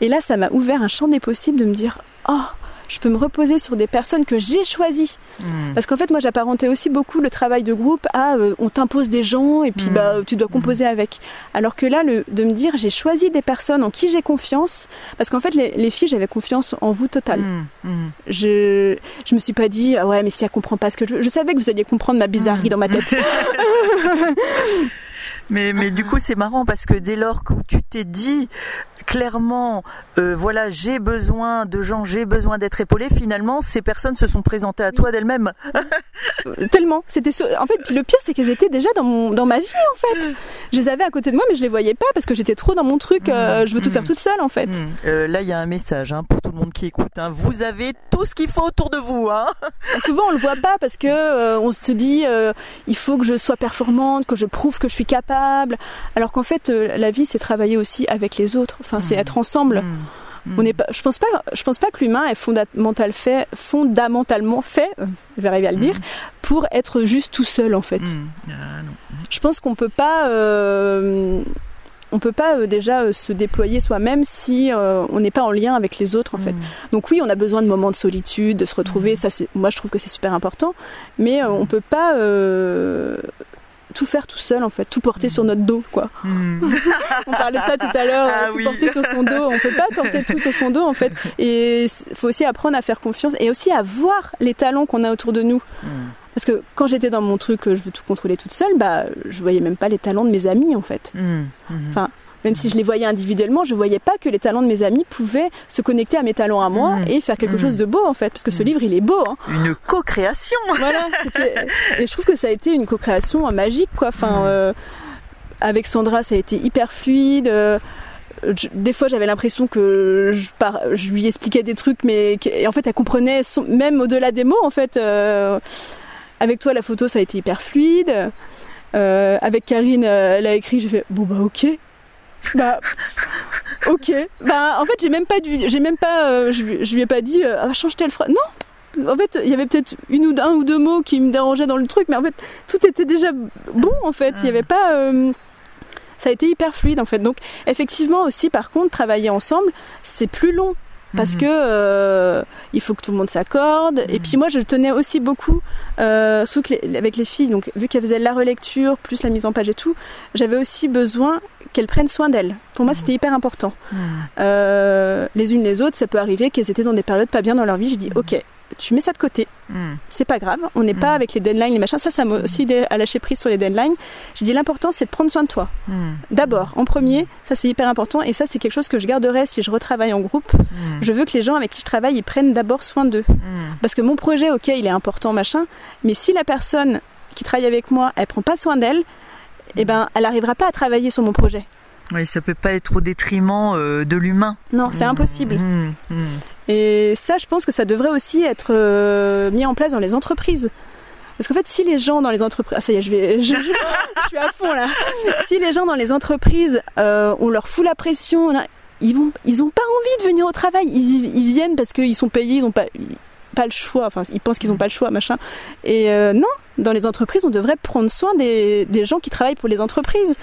et là ça m'a ouvert un champ des possibles de me dire oh je peux me reposer sur des personnes que j'ai choisies. Hmm. Parce qu'en fait, moi, j'apparentais aussi beaucoup le travail de groupe à euh, on t'impose des gens et puis hmm. bah, tu dois composer avec. Alors que là, le, de me dire j'ai choisi des personnes en qui j'ai confiance, parce qu'en fait, les, filles, j'avais confiance en vous total. Hmm. Je, je me suis pas dit ah ouais, mais si elle comprend pas ce que je veux. Je savais que vous alliez comprendre ma bizarrerie dans ma tête. mais, mais du coup, c'est marrant parce que dès lors que tu t'es dit clairement, euh, voilà, j'ai besoin de gens, j'ai besoin d'être épaulé. Finalement, ces personnes se sont présentées à toi d'elles-mêmes. Euh, tellement. C'était en fait le pire, c'est qu'elles étaient déjà dans mon dans ma vie en fait. Je les avais à côté de moi, mais je les voyais pas parce que j'étais trop dans mon truc. Euh, je veux tout faire toute seule en fait. là, il y a un message hein, pour le monde qui écoute. Hein. Vous avez tout ce qu'il faut autour de vous. Hein. Souvent, on le voit pas parce que on se dit il faut que je sois performante, que je prouve que je suis capable. Alors qu'en fait, la vie, c'est travailler aussi avec les autres c'est être ensemble. Mm. On n'est pas, je pense pas, je pense pas que l'humain est fondamental fait, fondamentalement fait, euh, je vais arriver à le dire, mm. pour être juste tout seul en fait. Mm. Ah, je pense qu'on peut pas, euh, on peut pas euh, déjà se déployer soi-même si on n'est pas en lien avec les autres en fait. Donc oui, on a besoin de moments de solitude, de se retrouver. Ça, c'est, moi je trouve que c'est super important, mais on peut pas tout faire tout seul en fait, tout porter sur notre dos quoi. On parlait de ça tout à l'heure, ah tout porter sur son dos, on peut pas porter tout sur son dos en fait. Et il faut aussi apprendre à faire confiance et aussi à voir les talents qu'on a autour de nous. Parce que quand j'étais dans mon truc, je veux tout contrôler toute seule, bah je voyais même pas les talents de mes amis en fait. Hmm. Enfin, même si je les voyais individuellement, je voyais pas que les talents de mes amis pouvaient se connecter à mes talents à moi mmh. et faire quelque mmh. chose de beau en fait, parce que ce mmh. livre il est beau. Hein. Une co-création. Voilà. Et je trouve que ça a été une co-création magique quoi. Enfin, euh, avec Sandra, ça a été hyper fluide. Euh, des fois j'avais l'impression que je, je, lui expliquais des trucs mais en fait elle comprenait même au-delà des mots en fait euh, avec toi la photo ça a été hyper fluide avec Karine elle a écrit j'ai fait bon bah ok bah, ok. Bah, en fait, j'ai même pas dû, j'ai même pas, euh, je, lui ai pas dit, euh, ah, change telle phrase. Non. En fait, il y avait peut-être une ou un ou deux mots qui me dérangeaient dans le truc, mais en fait, tout était déjà bon. En fait, il y avait pas. Euh, ça a été hyper fluide en fait. Donc effectivement aussi par contre travailler ensemble c'est plus long parce mhm. que euh, il faut que tout le monde s'accorde. Et puis moi, je tenais aussi beaucoup, euh, avec les filles, donc vu qu'elles faisaient la relecture plus la mise en page et tout, j'avais aussi besoin qu'elles prennent soin d'elles. Pour moi, mhm. c'était hyper important. Mhm. Euh, les unes les autres, ça peut arriver qu'elles étaient dans des périodes pas bien dans leur vie. J'ai dit, ok, tu mets ça de côté. Hmm. C'est pas grave. On n'est pas hmm. avec les deadlines, les machins. Ça, ça m'a aussi aidé à lâcher prise sur les deadlines. J'ai dit l'important, c'est de prendre soin de toi. Hmm. D'abord, en premier, ça c'est hyper important. Et ça, c'est quelque chose que je garderai si je retravaille en groupe. Je veux que les gens avec qui je travaille, ils prennent d'abord soin d'eux. Parce que mon projet, ok, il est important, machin. Mais si la personne qui travaille avec moi, elle prend pas soin d'elle, eh ben, elle n'arrivera pas à travailler sur mon projet. Oui, ça peut pas être au détriment euh, de l'humain. Non, c'est impossible. Et ça, je pense que ça devrait aussi être euh, mis en place dans les entreprises. Parce qu'en fait, si les gens dans les entreprises, ah ça y est, je vais, je, suis à fond là. Si les gens dans les entreprises, euh, on leur fout la pression, ils vont, ils ont pas envie de venir au travail. Ils, ils viennent parce qu'ils sont payés, ils n'ont pas, pas le choix. Enfin, ils pensent qu'ils n'ont pas le choix, machin. Et euh, non, dans les entreprises, on devrait prendre soin des, des gens qui travaillent pour les entreprises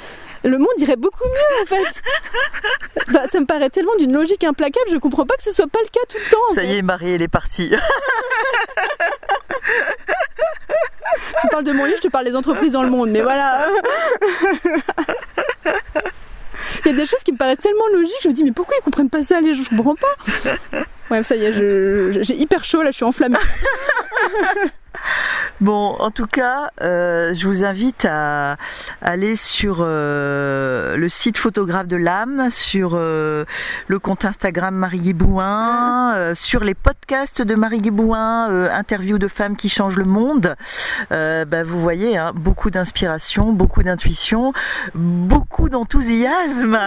le monde irait beaucoup mieux en fait. Bah, ça me paraît tellement d'une logique implacable, je comprends pas que ce soit pas le cas tout le temps. Ça y est, Marie, elle est partie. tu parles de mon livre, je te parle des entreprises dans le monde, mais voilà. Il y a des choses qui me paraissent tellement logiques, je me dis mais pourquoi ils comprennent pas ça les gens, je comprends pas. Ouais, ça y est, j'ai hyper chaud là, je suis enflammée. Bon, en tout cas, euh, je vous invite à aller sur euh, le site photographe de l'âme, sur euh, le compte Instagram Marie Guibouin, sur les podcasts de Marie Guibouin, interview de femmes qui changent le monde. Bah, vous voyez, hein, beaucoup d'inspiration, beaucoup d'intuition, beaucoup d'enthousiasme.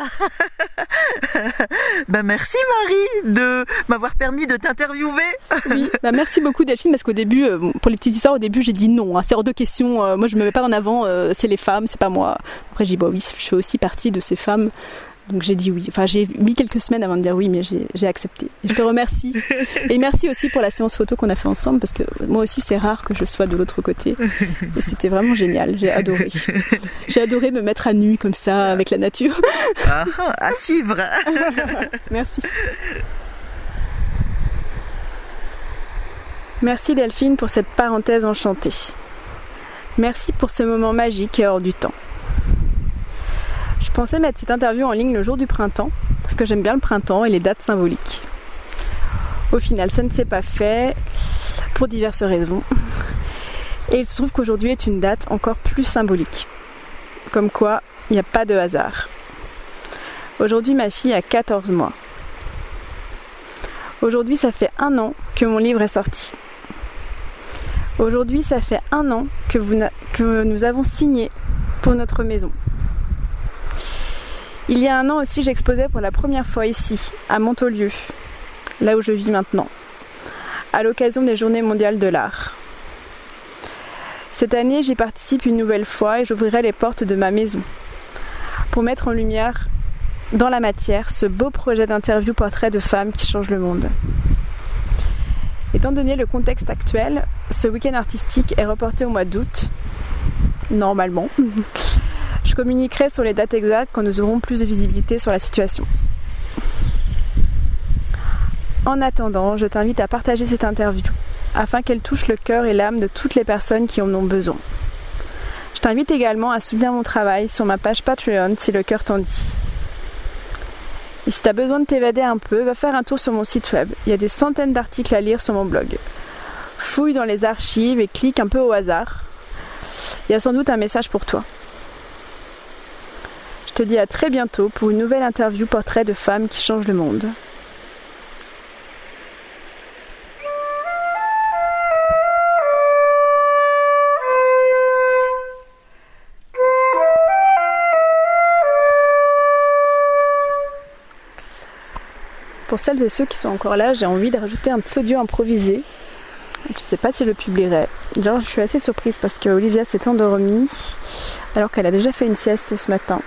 bah, merci Marie de m'avoir permis de t'interviewer. oui, bah, merci beaucoup Delphine parce qu'au début, pour les petites histoires, au début j'ai dit non, hein, c'est hors de question, euh, moi je me mets pas en avant, euh, c'est les femmes, c'est pas moi. Après j'ai dit bah oui, je fais aussi partie de ces femmes. Donc j'ai dit oui. Enfin, j'ai mis quelques semaines avant de dire oui, mais j'ai accepté. Et je te remercie. Et merci aussi pour la séance photo qu'on a fait ensemble, parce que moi aussi, c'est rare que je sois de l'autre côté. Et c'était vraiment génial. J'ai adoré. J'ai adoré me mettre à nu comme ça, avec la nature. Ah, à suivre. merci. Merci Delphine pour cette parenthèse enchantée. Merci pour ce moment magique et hors du temps. Je pensais mettre cette interview en ligne le jour du printemps, parce que j'aime bien le printemps et les dates symboliques. Au final, ça ne s'est pas fait pour diverses raisons. Et il se trouve qu'aujourd'hui est une date encore plus symbolique. Comme quoi, il n'y a pas de hasard. Aujourd'hui, ma fille a 14 mois. Aujourd'hui, ça fait un an que mon livre est sorti. Aujourd'hui, ça fait un an que, nous avons signé pour notre maison. Il y a un an aussi, j'exposais pour la première fois ici, à Montaulieu, là où je vis maintenant, à l'occasion des Journées mondiales de l'art. Cette année, j'y participe une nouvelle fois et j'ouvrirai les portes de ma maison pour mettre en lumière dans la matière ce beau projet d'interview portrait de femmes qui changent le monde. Étant donné le contexte actuel, ce week-end artistique est reporté au mois d'août, normalement. Je communiquerai sur les dates exactes quand nous aurons plus de visibilité sur la situation. En attendant, je t'invite à partager cette interview afin qu'elle touche le cœur et l'âme de toutes les personnes qui en ont besoin. Je t'invite également à soutenir mon travail sur ma page Patreon si le cœur t'en dit. Et si tu as besoin de t'évader un peu, va faire un tour sur mon site web. Il y a des centaines d'articles à lire sur mon blog. Fouille dans les archives et clique un peu au hasard. Il y a sans doute un message pour toi. Je te dis à très bientôt pour une nouvelle interview portrait de femmes qui changent le monde. Pour celles et ceux qui sont encore là, j'ai envie de rajouter un audio improvisé. Je ne sais pas si je le publierai. Genre, je suis assez surprise parce que Olivia s'est endormie alors qu'elle a déjà fait une sieste ce matin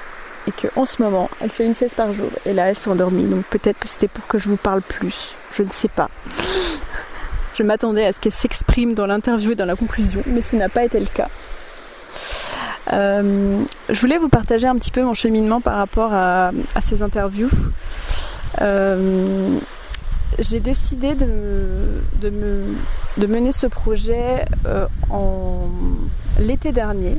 et qu'en ce moment, elle fait une sieste par jour. Et là, elle s'est endormie. Donc peut-être que c'était pour que je vous parle plus. Je ne sais pas. Je m'attendais à ce qu'elle s'exprime dans l'interview et dans la conclusion, mais ce n'a pas été le cas. Euh, je voulais vous partager un petit peu mon cheminement par rapport à ces interviews. Euh, j'ai décidé de, de, mener ce projet euh, en l'été dernier.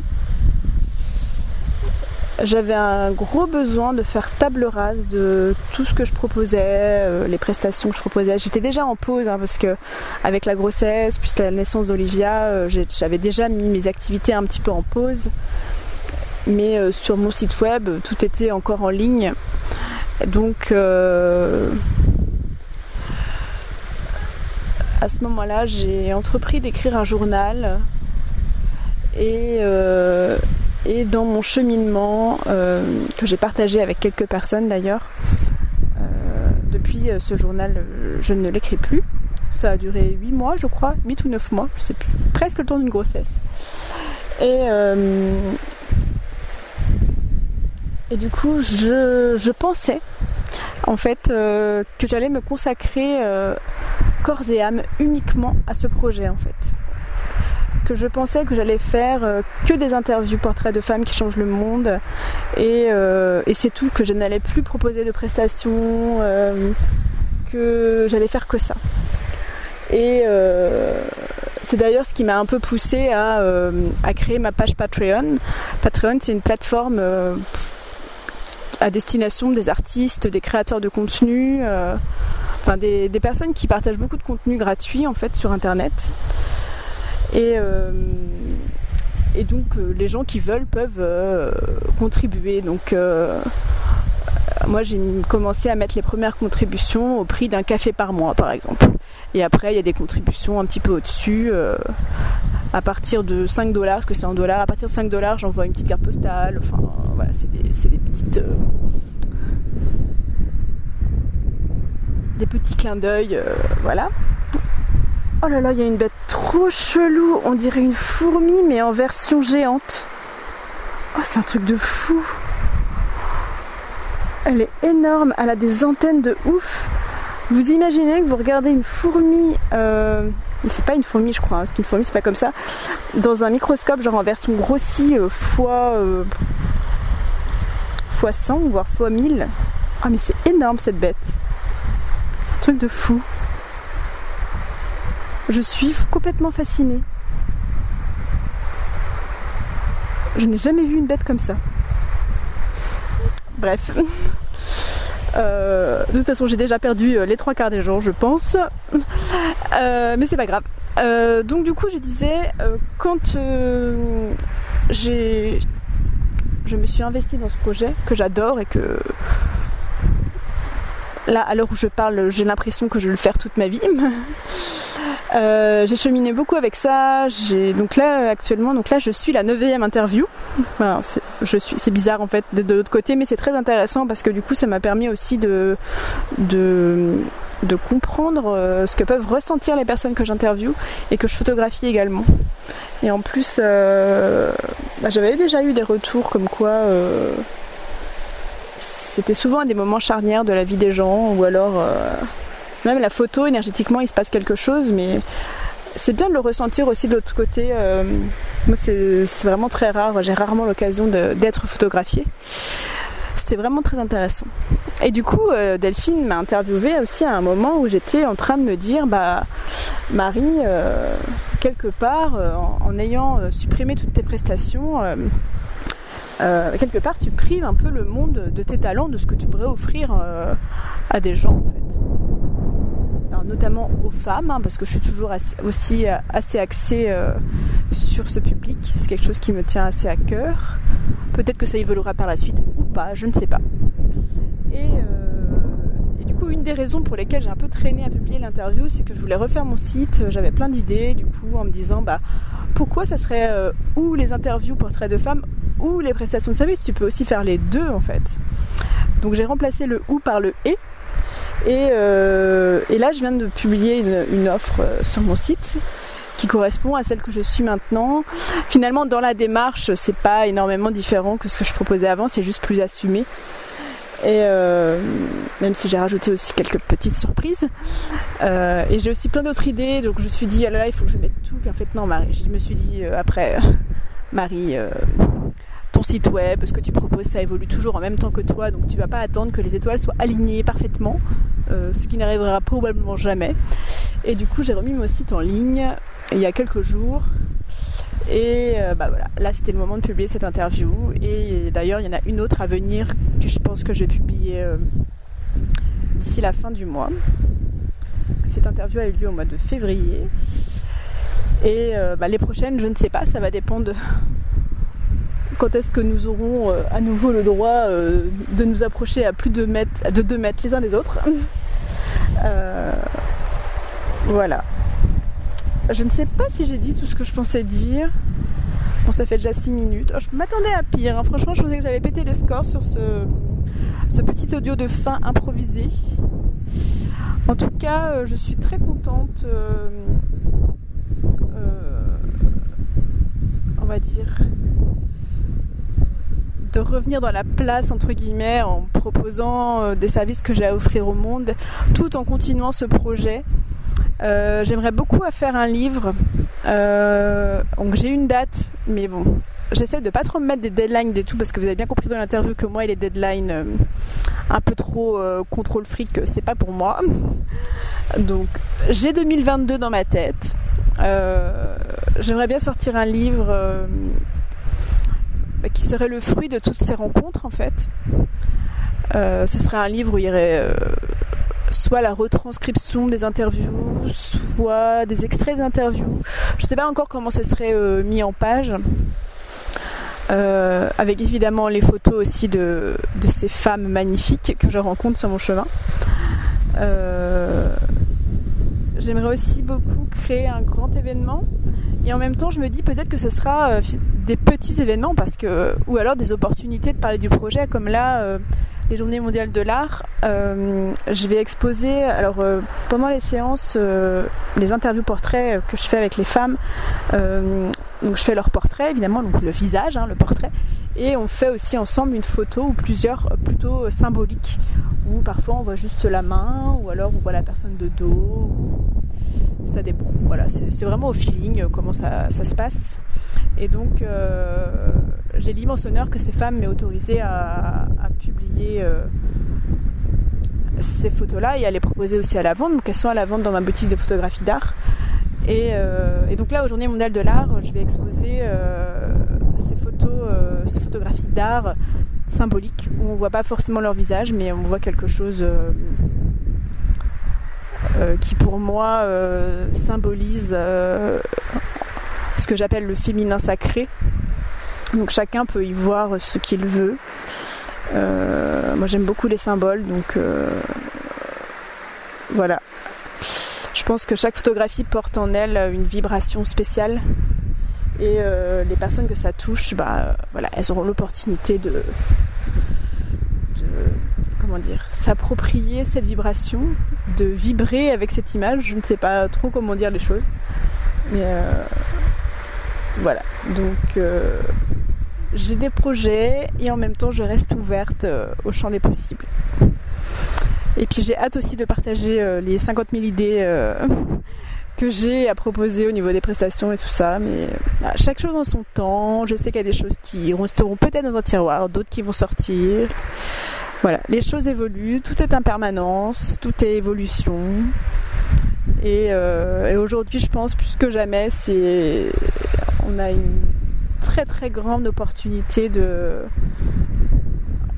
J'avais un gros besoin de faire table rase de tout ce que je proposais, euh, les prestations que je proposais. J'étais déjà en pause hein, parce que avec la grossesse, puis la naissance d'Olivia, j'avais déjà mis mes activités un petit peu en pause. Mais sur mon site web, tout était encore en ligne. Donc euh, à ce moment-là, j'ai entrepris d'écrire un journal et, euh, et, dans mon cheminement euh, que j'ai partagé avec quelques personnes d'ailleurs, depuis ce journal, je ne l'écris plus. Ça a duré 8 mois, je crois, 8 ou 9 mois, je sais plus, presque le temps d'une grossesse. Et et du coup, je, pensais en fait euh, que j'allais me consacrer euh, corps et âme uniquement à ce projet en fait. Que je pensais que j'allais faire euh, que des interviews portraits de femmes qui changent le monde et, et c'est tout, que je n'allais plus proposer de prestations, que j'allais faire que ça. Et c'est d'ailleurs ce qui m'a un peu poussé à, à, créer ma page Patreon. Patreon, c'est une plateforme à destination des artistes, des créateurs de contenu. Euh, enfin des, personnes qui partagent beaucoup de contenu gratuit en fait sur internet. Et, et donc les gens qui veulent peuvent contribuer. Donc moi j'ai commencé à mettre les premières contributions au prix d'un café par mois par exemple. Et après il y a des contributions un petit peu au-dessus. à partir de 5 dollars, parce que c'est en dollars, à partir de 5 dollars j'envoie une petite carte postale. Enfin voilà, c'est des, petites des petits clins d'œil, euh, voilà. Oh là là, il y a une bête trop chelou, on dirait une fourmi mais en version géante. Oh, c'est un truc de fou. Elle est énorme, elle a des antennes de ouf. Vous imaginez que vous regardez une fourmi, euh, c'est pas une fourmi je crois, hein, parce qu'une fourmi c'est pas comme ça, dans un microscope genre en version grossie euh, fois, fois 100 voire fois 1000. Ah mais c'est énorme cette bête truc de fou. Je suis complètement fascinée. Je n'ai jamais vu une bête comme ça. Bref. Euh, de toute façon, j'ai déjà perdu euh, les trois quarts des gens, je pense. Euh, mais c'est pas grave. donc du coup, je disais, quand j'ai, je me suis investie dans ce projet que j'adore et que Là, à l'heure où je parle, j'ai l'impression que je vais le faire toute ma vie. Euh, j'ai cheminé beaucoup avec ça. Donc là actuellement, donc là je suis la neuvième interview. c'est, je suis, c'est bizarre en fait de, l'autre côté, mais c'est très intéressant parce que du coup ça m'a permis aussi de de, de comprendre euh, ce que peuvent ressentir les personnes que j'interviewe et que je photographie également. Et en plus, euh, bah, j'avais déjà eu des retours comme quoi c'était souvent à des moments charnières de la vie des gens, ou alors euh, même la photo, énergétiquement, il se passe quelque chose, mais c'est bien de le ressentir aussi de l'autre côté. Euh, moi, c'est vraiment très rare, j'ai rarement l'occasion d'être photographiée. C'était vraiment très intéressant. Et du coup, euh, Delphine m'a interviewé aussi à un moment où j'étais en train de me dire, bah, Marie, quelque part, en, ayant supprimé toutes tes prestations, euh, quelque part tu prives un peu le monde de tes talents, de ce que tu pourrais offrir euh, à des gens en fait. Notamment aux femmes, hein, parce que je suis toujours aussi euh, assez axée sur ce public. C'est quelque chose qui me tient assez à cœur. Peut-être que ça évoluera par la suite ou pas, je ne sais pas. Et, du coup, une des raisons pour lesquelles j'ai un peu traîné à publier l'interview, c'est que je voulais refaire mon site. J'avais plein d'idées, du coup, en me disant, bah, pourquoi ça serait ou les interviews portraits de femmes ou les prestations de service. Tu peux aussi faire les deux en fait. Donc j'ai remplacé le ou par le et. Et, euh, là, je viens de publier une, offre euh, sur mon site qui correspond à celle que je suis maintenant. Finalement, dans la démarche, c'est pas énormément différent que ce que je proposais avant, c'est juste plus assumé. Et euh, même si j'ai rajouté aussi quelques petites surprises. et j'ai aussi plein d'autres idées, donc je me suis dit, ah là là, il faut que je mette tout. Puis en fait, non, Marie, je me suis dit après, Marie, site web, ce que tu proposes, ça évolue toujours en même temps que toi, donc tu vas pas attendre que les étoiles soient alignées parfaitement, euh, ce qui n'arrivera probablement jamais. Et du coup, j'ai remis mon site en ligne il y a quelques jours. Et euh, bah voilà, là c'était le moment de publier cette interview. Et d'ailleurs, il y en a une autre à venir que je pense que je vais publier euh, d'ici la fin du mois. Parce que cette interview a eu lieu au mois de février. Et bah, les prochaines, je ne sais pas, ça va dépendre quand est-ce que nous aurons euh, à nouveau le droit euh, de nous approcher à plus de, mètres, de 2 mètres les uns des autres. Euh, voilà. Je ne sais pas si j'ai dit tout ce que je pensais dire. Bon, ça fait déjà 6 minutes. Oh, je m'attendais à pire. Hein. Franchement, je pensais que j'allais péter les scores sur ce, ce petit audio de fin improvisé. En tout cas, je suis très contente. on va dire de revenir dans la place entre guillemets en proposant euh, des services que j'ai à offrir au monde tout en continuant ce projet. Euh, j'aimerais beaucoup faire un livre. Euh, donc j'ai une date, mais bon, j'essaie de pas trop me mettre des deadlines et tout parce que vous avez bien compris dans l'interview que moi et les deadlines un peu trop contrôle fric, c'est pas pour moi. Donc j'ai 2022 dans ma tête. J'aimerais bien sortir un livre bah, qui serait le fruit de toutes ces rencontres en fait. Euh, ce serait un livre où il y aurait euh, soit la retranscription des interviews, soit des extraits d'interviews. Je ne sais pas encore comment ce serait mis en page. avec évidemment les photos aussi de, de, ces femmes magnifiques que je rencontre sur mon chemin. J'aimerais aussi beaucoup créer un grand événement et en même temps, je me dis peut-être que ce sera euh, des petits événements parce que, ou alors des opportunités de parler du projet, comme là, euh, les Journées mondiales de l'art. Euh, je vais exposer, alors pendant les séances, les interviews portraits que je fais avec les femmes. Donc je fais leur portrait, évidemment, donc le visage, hein, le portrait, et on fait aussi ensemble une photo ou plusieurs plutôt symboliques, où parfois on voit juste la main, ou alors on voit la personne de dos ça dépend. Voilà, c'est vraiment au feeling euh, comment ça, se passe. Et donc, euh, j'ai l'immense honneur que ces femmes m'aient autorisé à, publier euh, ces photos-là et à les proposer aussi à la vente. Donc, elles sont à la vente dans ma boutique de photographie d'art. Et, donc là, aux Journées mondiales de l'art, je vais exposer ces photos, ces photographies d'art symboliques où on voit pas forcément leur visage, mais on voit quelque chose euh, qui pour moi euh, symbolise euh, ce que j'appelle le féminin sacré. Donc chacun peut y voir ce qu'il veut. moi j'aime beaucoup les symboles, donc voilà. Je pense que chaque photographie porte en elle une vibration spéciale et les personnes que ça touche, bah, voilà, elles auront l'opportunité de, comment dire, s'approprier cette vibration, de vibrer avec cette image. Je ne sais pas trop comment dire les choses. Mais euh, voilà. Donc euh, j'ai des projets et en même temps je reste ouverte euh, au champ des possibles. Et puis j'ai hâte aussi de partager les 50 000 idées que j'ai à proposer au niveau des prestations et tout ça. Mais chaque chose en son temps. Je sais qu'il y a des choses qui resteront peut-être dans un tiroir, d'autres qui vont sortir. Voilà, les choses évoluent, tout est impermanence, tout est évolution. Euh, et, aujourd'hui, je pense plus que jamais, c'est on a une très très grande opportunité de,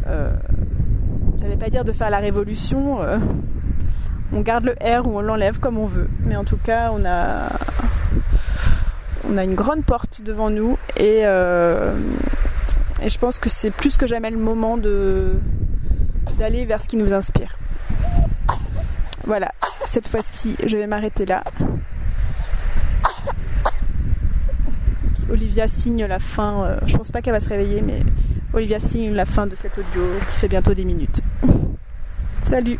euh, j'allais pas dire de faire la révolution. Euh, on garde le R ou on l'enlève comme on veut, mais en tout cas, on a on a une grande porte devant nous et, et je pense que c'est plus que jamais le moment de d'aller vers ce qui nous inspire. Voilà, cette fois-ci, je vais m'arrêter là. Olivia signe la fin, euh, je pense pas qu'elle va se réveiller, mais Olivia signe la fin de cet audio qui fait bientôt des minutes. Salut